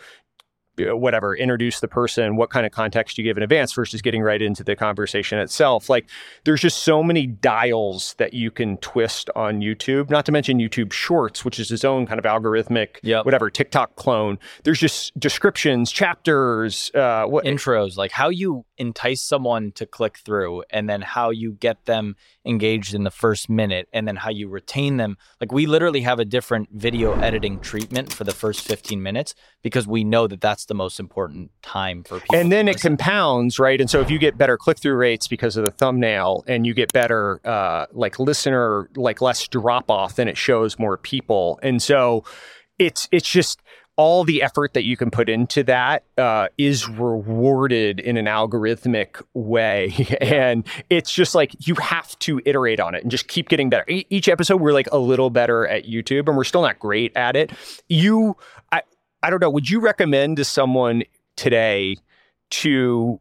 whatever introduce the person what kind of context you give in advance versus getting right into the conversation itself like there's just so many dials that you can twist on YouTube not to mention YouTube shorts which is its own kind of algorithmic Yep. whatever TikTok clone there's just descriptions chapters uh what intros like how you entice someone to click through and then how you get them engaged in the first minute and then how you retain them. Like we literally have a different video editing treatment for the first 15 minutes because we know that that's the most important time for people and then it compounds right? And so if you get better click-through rates because of the thumbnail and you get better uh, like listener like less drop off then it shows more people. And so it's it's just all the effort that you can put into that uh, is rewarded in an algorithmic way. [LAUGHS] And it's just like you have to iterate on it and just keep getting better. E- each episode we're like a little better at youtube and we're still not great at it. You i i don't know would you recommend to someone today to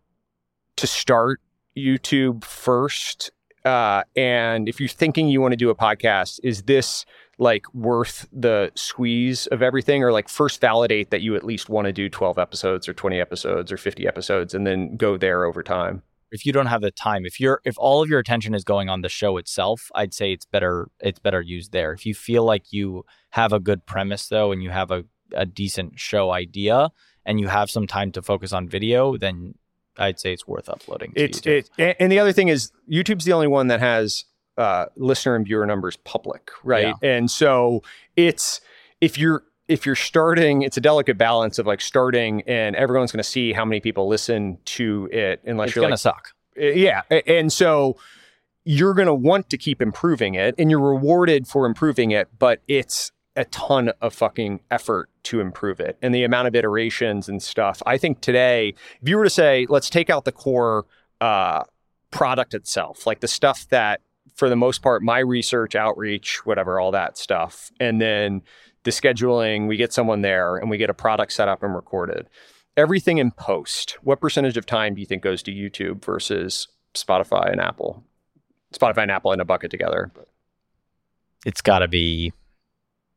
to start YouTube first? Uh, and if you're thinking you want to do a podcast, is this like worth the squeeze of everything, or like first validate that you at least want to do 12 episodes or 20 episodes or 50 episodes, and then go there over time? if you don't have the time, if you're if all of your attention is going on the show itself, I'd say it's better it's better used there. If you feel like you have a good premise though and you have a, a decent show idea and you have some time to focus on video, then I'd say it's worth uploading. It's YouTube. it, and the other thing is YouTube's the only one that has uh, listener and viewer numbers public, right? And so it's if you're if you're starting, it's a delicate balance of like starting and everyone's going to see how many people listen to it, unless it's you're gonna suck. Uh, yeah, and so you're going to want to keep improving it, and you're rewarded for improving it, but it's a ton of fucking effort to improve it and the amount of iterations and stuff. I think today, if you were to say, let's take out the core uh, product itself, like the stuff that, for the most part, my research, outreach, whatever, all that stuff, and then the scheduling, we get someone there and we get a product set up and recorded. Everything in post, what percentage of time do you think goes to YouTube versus Spotify and Apple? Spotify and Apple in a bucket together. It's gotta be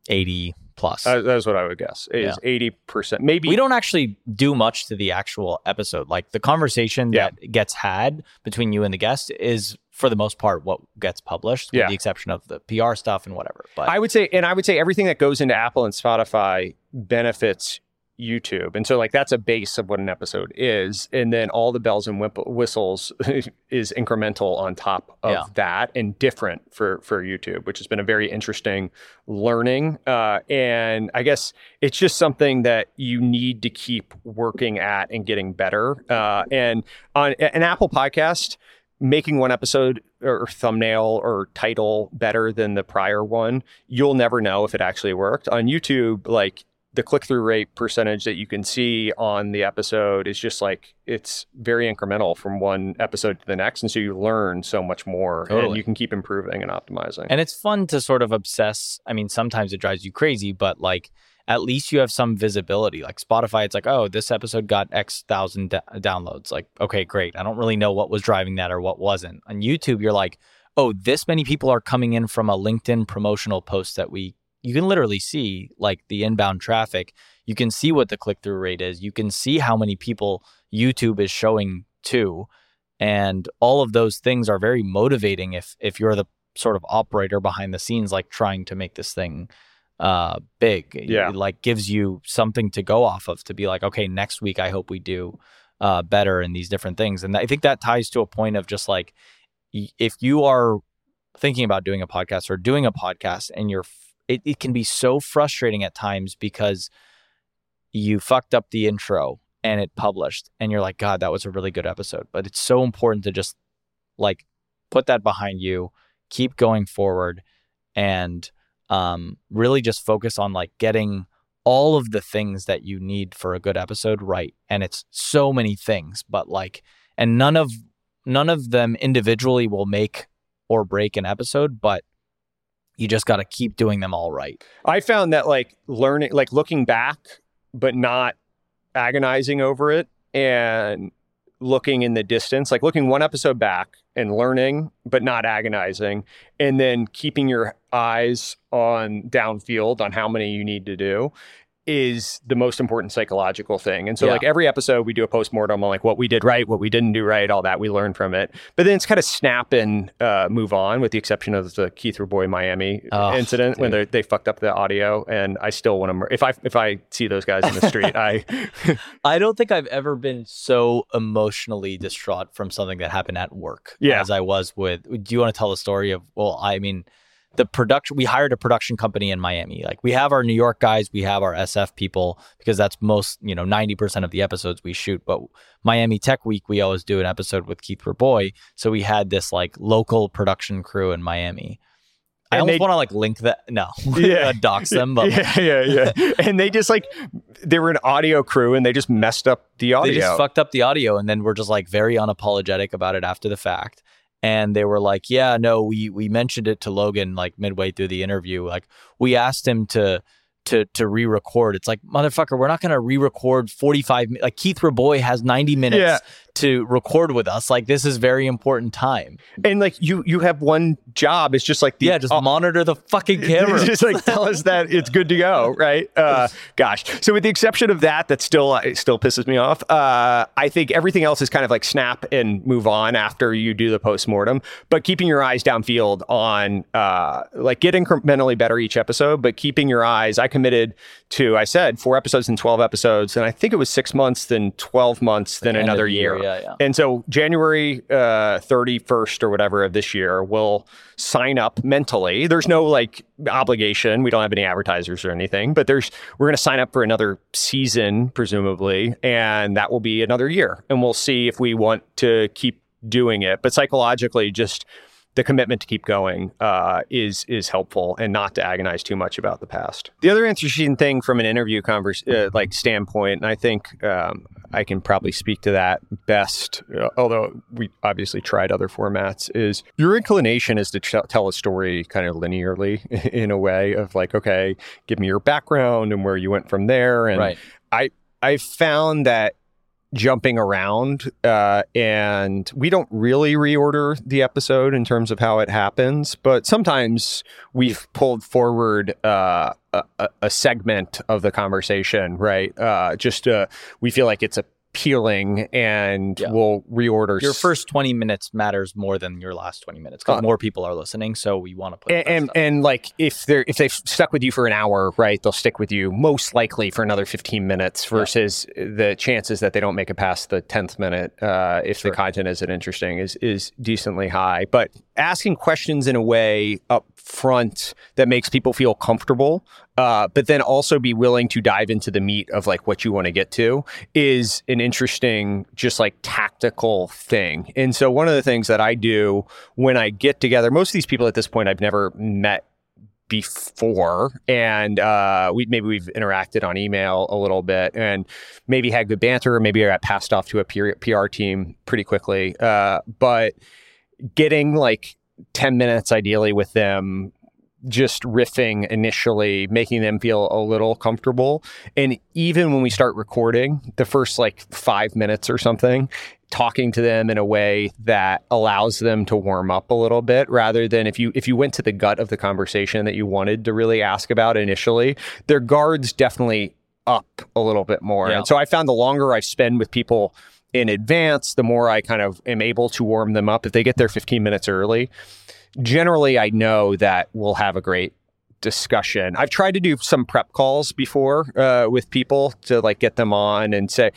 eighty plus. Uh, that's what I would guess. Is eighty percent, maybe. we don't actually do much to the actual episode. Like the conversation Yeah. that gets had between you and the guest is for the most part what gets published, with Yeah. the exception of the PR stuff and whatever. But I would say, and I would say everything that goes into Apple and Spotify benefits YouTube. And so, like, that's a base of what an episode is. And then all the bells and whip- whistles [LAUGHS] is incremental on top of Yeah. that and different for, for YouTube, which has been a very interesting learning. Uh, and I guess it's just something that you need to keep working at and getting better. Uh, and on an Apple podcast, making one episode or thumbnail or title better than the prior one, you'll never know if it actually worked. On YouTube, like the click through rate percentage that you can see on the episode is just like it's very incremental from one episode to the next. And so you learn so much more and you can keep improving and optimizing. and it's fun to sort of obsess. I mean, sometimes it drives you crazy, but like at least you have some visibility. Like Spotify, it's like, oh, this episode got X thousand da- downloads. Like, okay, great. I don't really know what was driving that or what wasn't. On YouTube, you're like, oh, this many people are coming in from a LinkedIn promotional post that we. You can literally see like the inbound traffic. You can see what the click through rate is. You can see how many people YouTube is showing to, and all of those things are very motivating if if you're the sort of operator behind the scenes, like trying to make this thing uh big. Yeah. It like gives you something to go off of to be like, okay, next week I hope we do uh better in these different things. And I think that ties to a point of just like if you are thinking about doing a podcast or doing a podcast and you're it, it can be so frustrating at times because you fucked up the intro and it published and you're like god that was a really good episode. But it's so important to just like put that behind you keep going forward and um, really just focus on like getting all of the things that you need for a good episode right. And it's so many things but like and none of none of them individually will make or break an episode but you just got to keep doing them all right. I found that like learning, like looking back, but not agonizing over it and looking in the distance, like looking one episode back and learning, but not agonizing, and then keeping your eyes on downfield on how many you need to do is the most important psychological thing. And so Yeah. like every episode we do a postmortem on like what we did right, what we didn't do right, all that we learn from it. But then it's kind of snap and uh, move on with the exception of the Keith Rabois Miami Oh, incident when they they fucked up the audio and I still want to mur- if I if I see those guys in the street, I [LAUGHS] I don't think I've ever been so emotionally distraught from something that happened at work Yeah. as I was with. Do you want to tell the story of? Well, I mean, the production. We hired a production company in Miami. Like we have our New York guys, we have our SF people because that's most you know ninety percent of the episodes we shoot. But Miami Tech Week, we always do an episode with Keith Rabois. So we had this like local production crew in Miami. I And almost want to like link that. No, [LAUGHS] Yeah. dox them, but yeah, yeah, yeah. [LAUGHS] and they just like they were an audio crew and they just messed up the audio. They just fucked up the audio and then we're just like very unapologetic about it after the fact. And they were like, "Yeah, no, we we mentioned it to Logan like midway through the interview. Like we asked him to to to re-record. It's like, motherfucker, we're not to re-record 45 mi- like Keith Rabois has 90 minutes Yeah. To record with us. Like this is very important time. And like you you have one job. It's just like the yeah, just monitor the fucking [LAUGHS] camera. just like tell us that it's good to go, [LAUGHS] right? Uh, gosh. So with the exception of that, that still it still pisses me off. Uh, I think everything else is kind of like snap and move on after you do the post mortem. But keeping your eyes downfield on uh, like get incrementally better each episode, but keeping your eyes. I committed to I said four episodes and twelve episodes, and I think it was six months, then twelve months, then another year. year, yeah, yeah. And so January uh, 31st or whatever of this year, we'll sign up mentally. There's no like obligation. We don't have any advertisers or anything, but there's we're going to sign up for another season presumably, and that will be another year. And we'll see if we want to keep doing it. But psychologically just the commitment to keep going uh, is is helpful and not to agonize too much about the past. The other interesting thing from an interview converse uh, like standpoint, and I think um, I can probably speak to that best, uh, although we obviously tried other formats, is your inclination is to ch- tell a story kind of linearly [LAUGHS] in a way of like, okay, give me your background and where you went from there, and Right. I I found that jumping around uh, and we don't really reorder the episode in terms of how it happens but sometimes we've pulled forward uh, a, a- a segment of the conversation right? Uh, just uh, we feel like it's appealing and Yeah. we'll reorder Your first 20 minutes matters more than your last 20 minutes because Uh, more people are listening. So we want to put and, and and like if they're if they've stuck with you for an hour, right, they'll stick with you most likely for another fifteen minutes. Versus the chances that they don't make it past the tenth minute uh, if Sure. the content isn't interesting is is decently high. But asking questions in a way up front that makes people feel comfortable, uh, but then also be willing to dive into the meat of like what you want to get to is an interesting, just like tactical thing. And so one of the things that I do when I get together, most of these people at this point I've never met before and uh, we maybe we've interacted on email a little bit and maybe had good banter or maybe I got passed off to a PR, PR team pretty quickly uh, but getting like 10 minutes ideally with them just riffing initially making them feel a little comfortable and even when we start recording the first like 5 minutes or something talking to them in a way that allows them to warm up a little bit rather than if you if you went to the gut of the conversation that you wanted to really ask about initially their guards definitely up a little bit more Yeah. and so i found the longer i spend with people in advance the more i kind of am able to warm them up. If they get there 15 minutes early generally i know that we'll have a great discussion. I've tried to do some prep calls before uh, with people to like get them on and say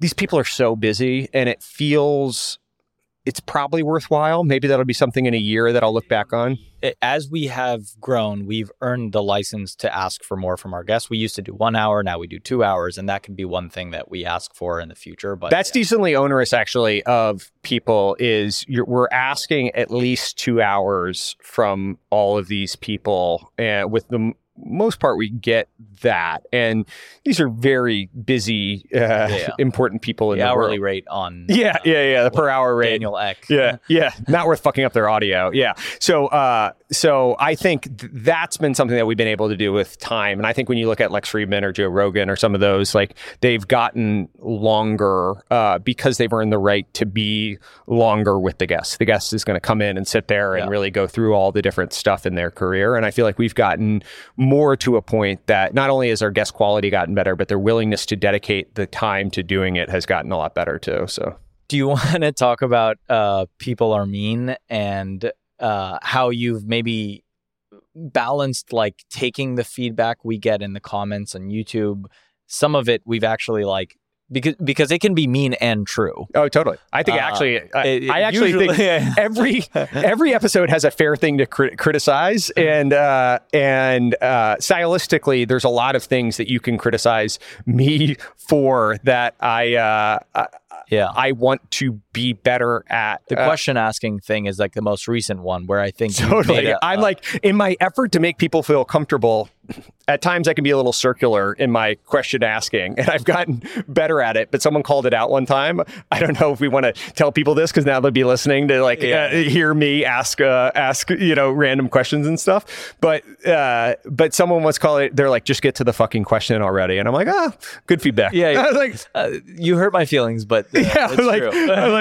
these people are so busy and it feels it's probably worthwhile maybe that'll be something in a year that i'll look back on as we have grown, we've earned the license to ask for more from our guests. We used to do one hour, now we do two hours, and that can be one thing that we ask for in the future. But That's yeah. decently onerous, actually, of people. Is you're, we're asking at least two hours from all of these people, and with the most part, we get that. And these are very busy, uh, Yeah. important people in the the hourly world. rate on [LAUGHS] Yeah, uh, yeah, yeah. The per hour rate. Daniel Ek. Yeah, yeah, not worth fucking up their audio. Yeah. So, uh, so I think th- that's been something that we've been able to do with time. And I think when you look at Lex Fridman or Joe Rogan or some of those, like they've gotten longer uh, because they've earned the right to be longer with the guest. The guest is going to come in and sit there and Yeah. really go through all the different stuff in their career. And I feel like we've gotten more to a point that not only has our guest quality gotten better, but their willingness to dedicate the time to doing it has gotten a lot better too. So. Do you [LAUGHS] want to talk about uh, people are mean and uh, how you've maybe balanced like taking the feedback we get in the comments on YouTube? Some of it we've actually like because because it can be mean and true. Oh, totally. I think Uh, actually, I, It- it I actually usually- think [LAUGHS] every every episode has a fair thing to crit- criticize, and uh, and uh, stylistically, there's a lot of things that you can criticize me for that I uh, I, yeah. I want to be better at. The Uh, question asking thing is like the most recent one where I think Totally. I'm a- like, in my effort to make people feel comfortable, at times I can be a little circular in my question asking, and I've gotten better at it. But someone called it out one time. I don't know if we want to tell people this because now they'll be listening to like Yeah. uh, hear me ask uh, ask you know random questions and stuff. But uh, but someone was calling it. They're like, just get to the fucking question already, and I'm like, ah, good feedback. Yeah, I was [LAUGHS] like. Uh, you hurt my feelings, but uh, [LAUGHS] Yeah, it's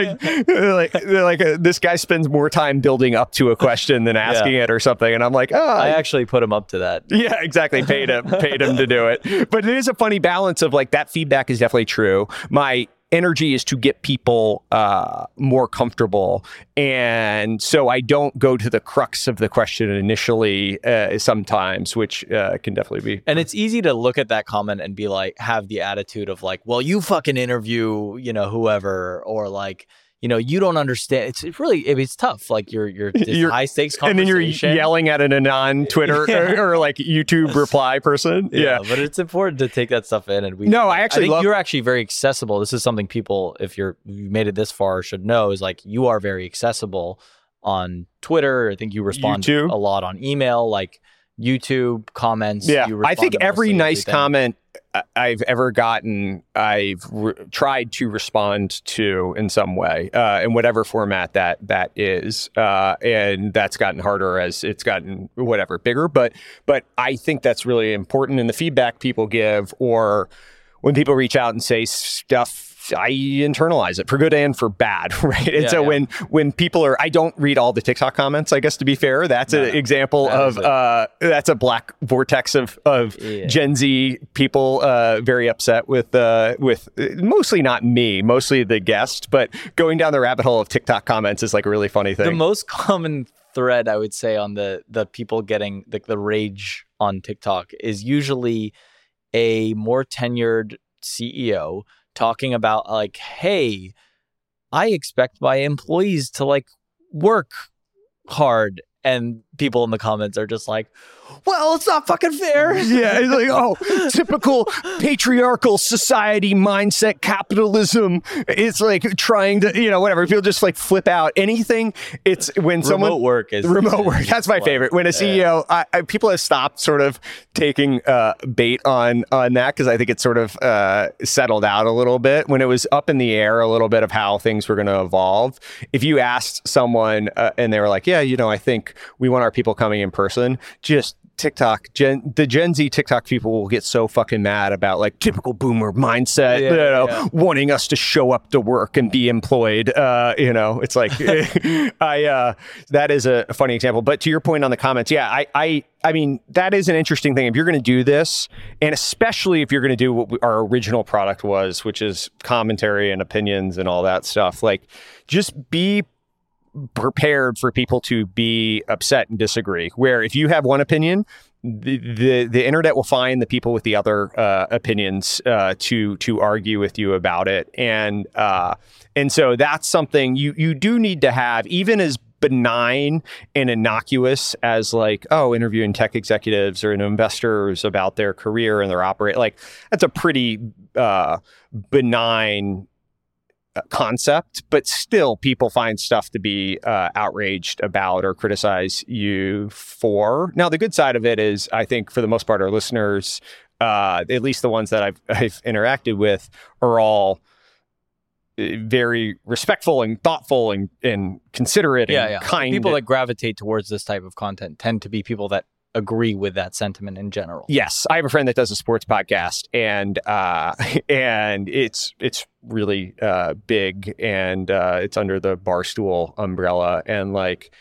like, true. like, like, they're like, uh, this guy spends more time building up to a question than [LAUGHS] asking it or something, and I'm like, oh, I actually put him up to that. [LAUGHS] yeah, exactly. Paid him, paid him to do it. But it is a funny balance of like that feedback is definitely true. My energy is to get people uh, more comfortable, and so I don't go to the crux of the question initially. Uh, sometimes, which uh, can definitely be. And it's easy to look at that comment and be like, have the attitude of like, well, you fucking interview, you know, whoever, or like, you know, you don't understand. It's, it's really, it's tough. Like [LAUGHS] you're, you're, You're- high stakes And then you're yelling at an anon [LAUGHS] Twitter Yeah. or, or like YouTube [LAUGHS] reply person. Yeah, yeah. but it's important to take that stuff in. And we, No, I actually think love- you're actually very accessible. This is something people, if you're you made it this far, should know is like you are very accessible on Twitter. I think you respond YouTube. a lot on email, like YouTube comments. Yeah, I think every nice everything. comment I've ever gotten, I've re- tried to respond to in some way, uh, in whatever format that that is, uh, and that's gotten harder as it's gotten whatever bigger. But but I think that's really important in the feedback people give, or when people reach out and say stuff. I internalize it for good and for bad, [LAUGHS] right? And Yeah, so yeah. when when people are, I don't read all the TikTok comments. I guess to be fair, that's No, an example that of uh, that's a black vortex of of Yeah. Gen Z people uh, very upset with uh, with uh, mostly not me, mostly the guest, but going down the rabbit hole of TikTok comments is like a really funny thing. The most [LAUGHS] common thread I would say on the the people getting the, the rage on TikTok is usually a more tenured CEO talking about like, hey, I expect my employees to like work hard. And people in the comments are just like, well, it's not fucking fair. [LAUGHS] yeah, it's like oh, [LAUGHS] typical patriarchal society mindset, capitalism. It's like trying to, you know, whatever. People just like flip out anything. It's when someone Remote work is remote work. That's my favorite. When a CEO, I, I, people have stopped sort of taking uh, bait on on that because I think it's sort of uh, settled out a little bit. When it was up in the air a little bit of how things were going to evolve, if you asked someone uh, and they were like, "Yeah, you know, I think we want our people coming in person," just TikTok, Gen, the Gen Z TikTok people will get so fucking mad about like typical boomer mindset, Yeah, you know, yeah. wanting us to show up to work and be employed. Uh, you know, it's like [LAUGHS] [LAUGHS] I uh, that is a funny example. But to your point on the comments, yeah, I I I mean that is an interesting thing. If you're going to do this, and especially if you're going to do what we, our original product was, which is commentary and opinions and all that stuff, like just be prepared for people to be upset and disagree. Where if you have one opinion, the the, the internet will find the people with the other uh, opinions uh, to to argue with you about it, and uh, and so that's something you you do need to have, even as benign and innocuous as like oh interviewing tech executives or investors about their career and their operate like that's a pretty uh, benign concept, but still people find stuff to be uh, outraged about or criticize you for. Now, the good side of it is, I think for the most part, our listeners, uh, at least the ones that I've, [LAUGHS] I've interacted with, are all uh, very respectful and thoughtful and, and considerate yeah, and yeah. kind. People that gravitate towards this type of content tend to be people that agree with that sentiment in general. Yes, I have a friend that does a sports podcast, and uh, [LAUGHS] and it's it's really uh, big, and uh, it's under the Barstool umbrella, and like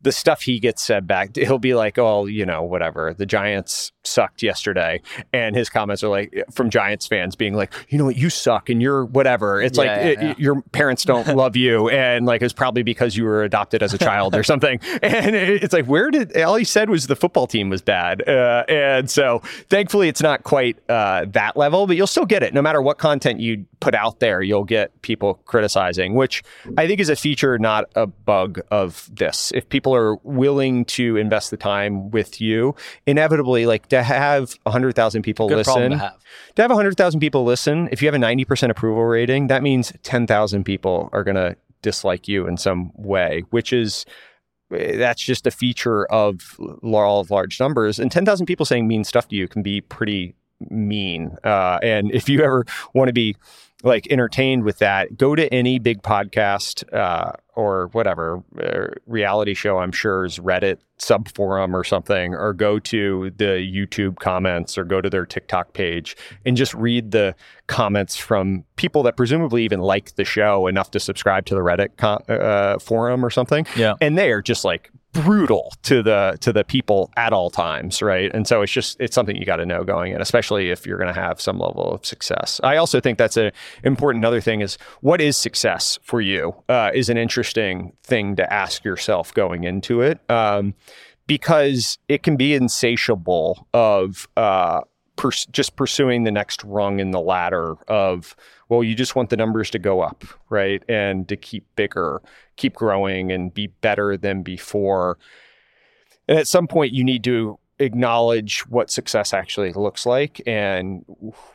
the stuff he gets said back, he'll be like, "Oh, you know, whatever. The Giants sucked yesterday," and his comments are like from Giants fans being like, "You know what? You suck, and you're whatever." It's Yeah, like yeah, it- yeah. your parents don't [LAUGHS] love you, and like it's probably because you were adopted as a child or something. [LAUGHS] And it- it's like, where did all he said was the football team was bad, uh, and so thankfully it's not quite uh, that level, but you'll still get it no matter what content you put out there. You'll get people criticizing, which I think is a feature, not a bug of this. If people are willing to invest the time with you, inevitably, like to have hundred thousand people Good listen, to have. to have 100,000 people listen, if you have a 90% approval rating, that means 10,000 people are going to dislike you in some way, which is that's just a feature of law of large numbers. And 10,000 people saying mean stuff to you can be pretty mean. Uh, and if you ever want to be like entertained with that, go to any big podcast uh, or whatever uh, reality show. I'm sure is Reddit sub forum or something, or go to the YouTube comments or go to their TikTok page and just read the comments from people that presumably even like the show enough to subscribe to the Reddit com- uh, forum or something. Yeah, and they are just like brutal to the to the people at all times right? And so it's just it's something you got to know going in especially if you're going to have some level of success. I also think that's an important other thing is what is success for you uh, is an interesting thing to ask yourself going into it um, because it can be insatiable of uh, pers- just pursuing the next rung in the ladder of well you just want the numbers to go up right and to keep bigger keep growing and be better than before. And at some point, you need to acknowledge what success actually looks like and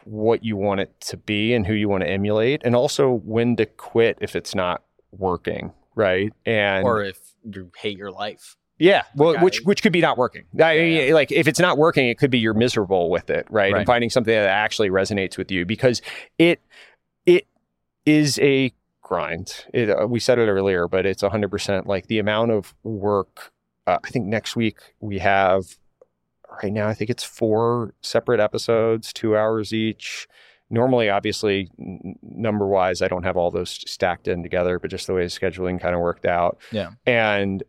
what you want it to be and who you want to emulate, and also when to quit if it's not working, right? And or if you hate your life. Yeah, well, like which I, which could be not working. I, yeah. Like if it's not working, it could be you're miserable with it, right? right? And finding something that actually resonates with you because it it is a grind. It, uh, we said it earlier, but it's 100% like the amount of work. Uh, I think next week we have, right now, I think it's four separate episodes, two hours each. Normally, obviously, n- number wise, I don't have all those stacked in together, but just the way scheduling kind of worked out. Yeah. And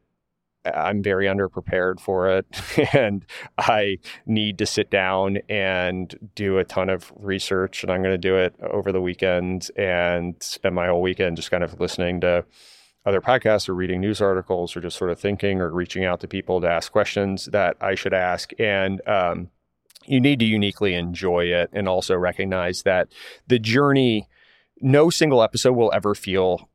I'm very underprepared for it, [LAUGHS] and I need to sit down and do a ton of research. And I'm going to do it over the weekend and spend my whole weekend just kind of listening to other podcasts or reading news articles or just sort of thinking or reaching out to people to ask questions that I should ask. And um, you need to uniquely enjoy it and also recognize that the journey, no single episode will ever feel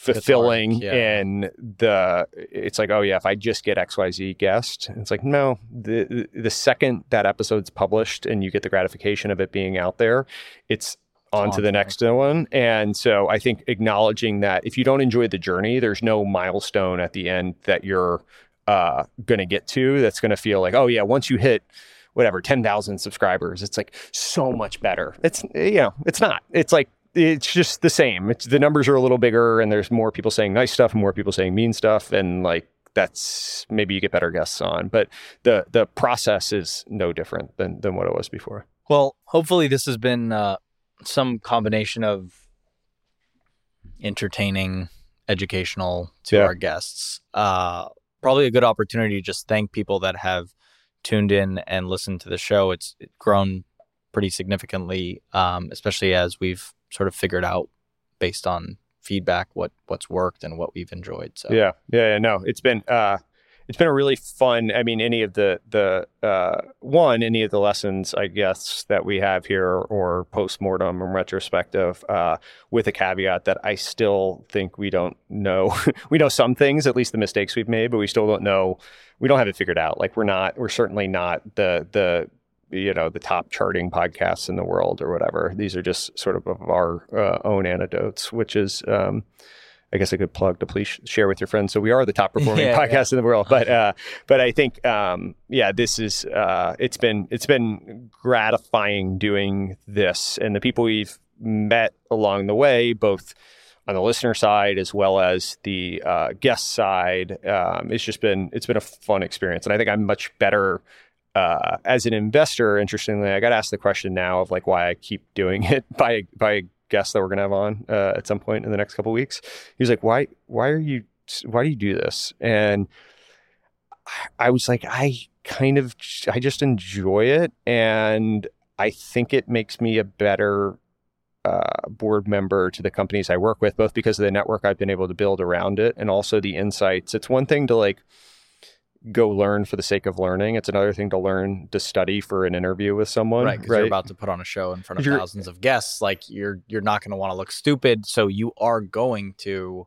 fulfilling yeah. and the it's like oh yeah if i just get xyz guest it's like no the the second that episode's published and you get the gratification of it being out there it's on to the next one. And so i think acknowledging that if you don't enjoy the journey there's no milestone at the end that you're uh, going to get to that's going to feel like oh yeah once you hit whatever 10,000 subscribers it's like so much better. It's you know it's not. It's like it's just the same. It's the numbers are a little bigger, and there's more people saying nice stuff and more people saying mean stuff, and like that's maybe you get better guests on. But the the process is no different than than what it was before. Well, hopefully this has been uh, some combination of entertaining, educational to yeah. our guests. Uh, probably a good opportunity to just thank people that have tuned in and listened to the show. It's grown pretty significantly, um, especially as we've sort of figured out based on feedback what what's worked and what we've enjoyed. So yeah, yeah, yeah no, it's been uh, it's been a really fun. I mean, any of the the uh, one, any of the lessons, I guess, that we have here, or post mortem and retrospective, uh, with a caveat that I still think we don't know. [LAUGHS] we know some things, at least the mistakes we've made, but we still don't know. We don't have it figured out. Like we're not. We're certainly not the the you know the top charting podcasts in the world or whatever. These are just sort of our uh, own anecdotes, which is. Um, I guess a good plug to please share with your friends. So we are the top [LAUGHS] performing yeah, podcast yeah. in the world, but uh, but I think um, yeah, this is uh, it's been it's been gratifying doing this, and the people we've met along the way, both on the listener side as well as the uh, guest side, um, it's just been it's been a fun experience, and I think I'm much better uh, as an investor, interestingly, I got asked the question now of like why I keep doing it [LAUGHS] by by a guest that we're gonna have on uh, at some point in the next couple weeks. He was like, "Why why are you why do you do this?" And I was like, I kind of I just enjoy it, and I think it makes me a better uh, board member to the companies I work with, both because of the network I've been able to build around it, and also the insights. It's one thing to like go learn for the sake of learning. It's another thing to learn to study for an interview with someone. Right, because right? you're about to put on a show in front of you're, thousands of guests. Like you're you're not going to want to look stupid, so you are going to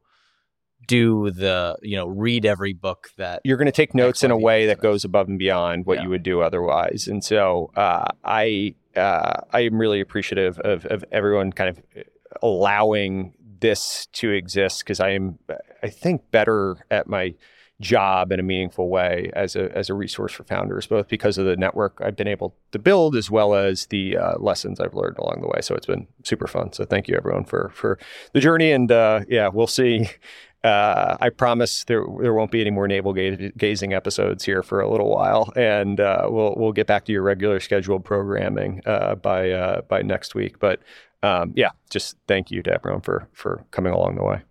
do the you know read every book that you're going to take notes in a way that goes above and beyond what yeah. you would do otherwise. And so uh, I uh, I am really appreciative of of everyone kind of allowing this to exist because I am, I think, better at my job in a meaningful way as a as a resource for founders, both because of the network I've been able to build as well as the uh, lessons I've learned along the way. So it's been super fun. So thank you everyone for for the journey, and uh, yeah, we'll see. [LAUGHS] Uh, I promise there there won't be any more navel gazing episodes here for a little while, and uh, we'll we'll get back to your regular scheduled programming uh, by uh, by next week. But um, yeah, just thank you to everyone for for coming along the way.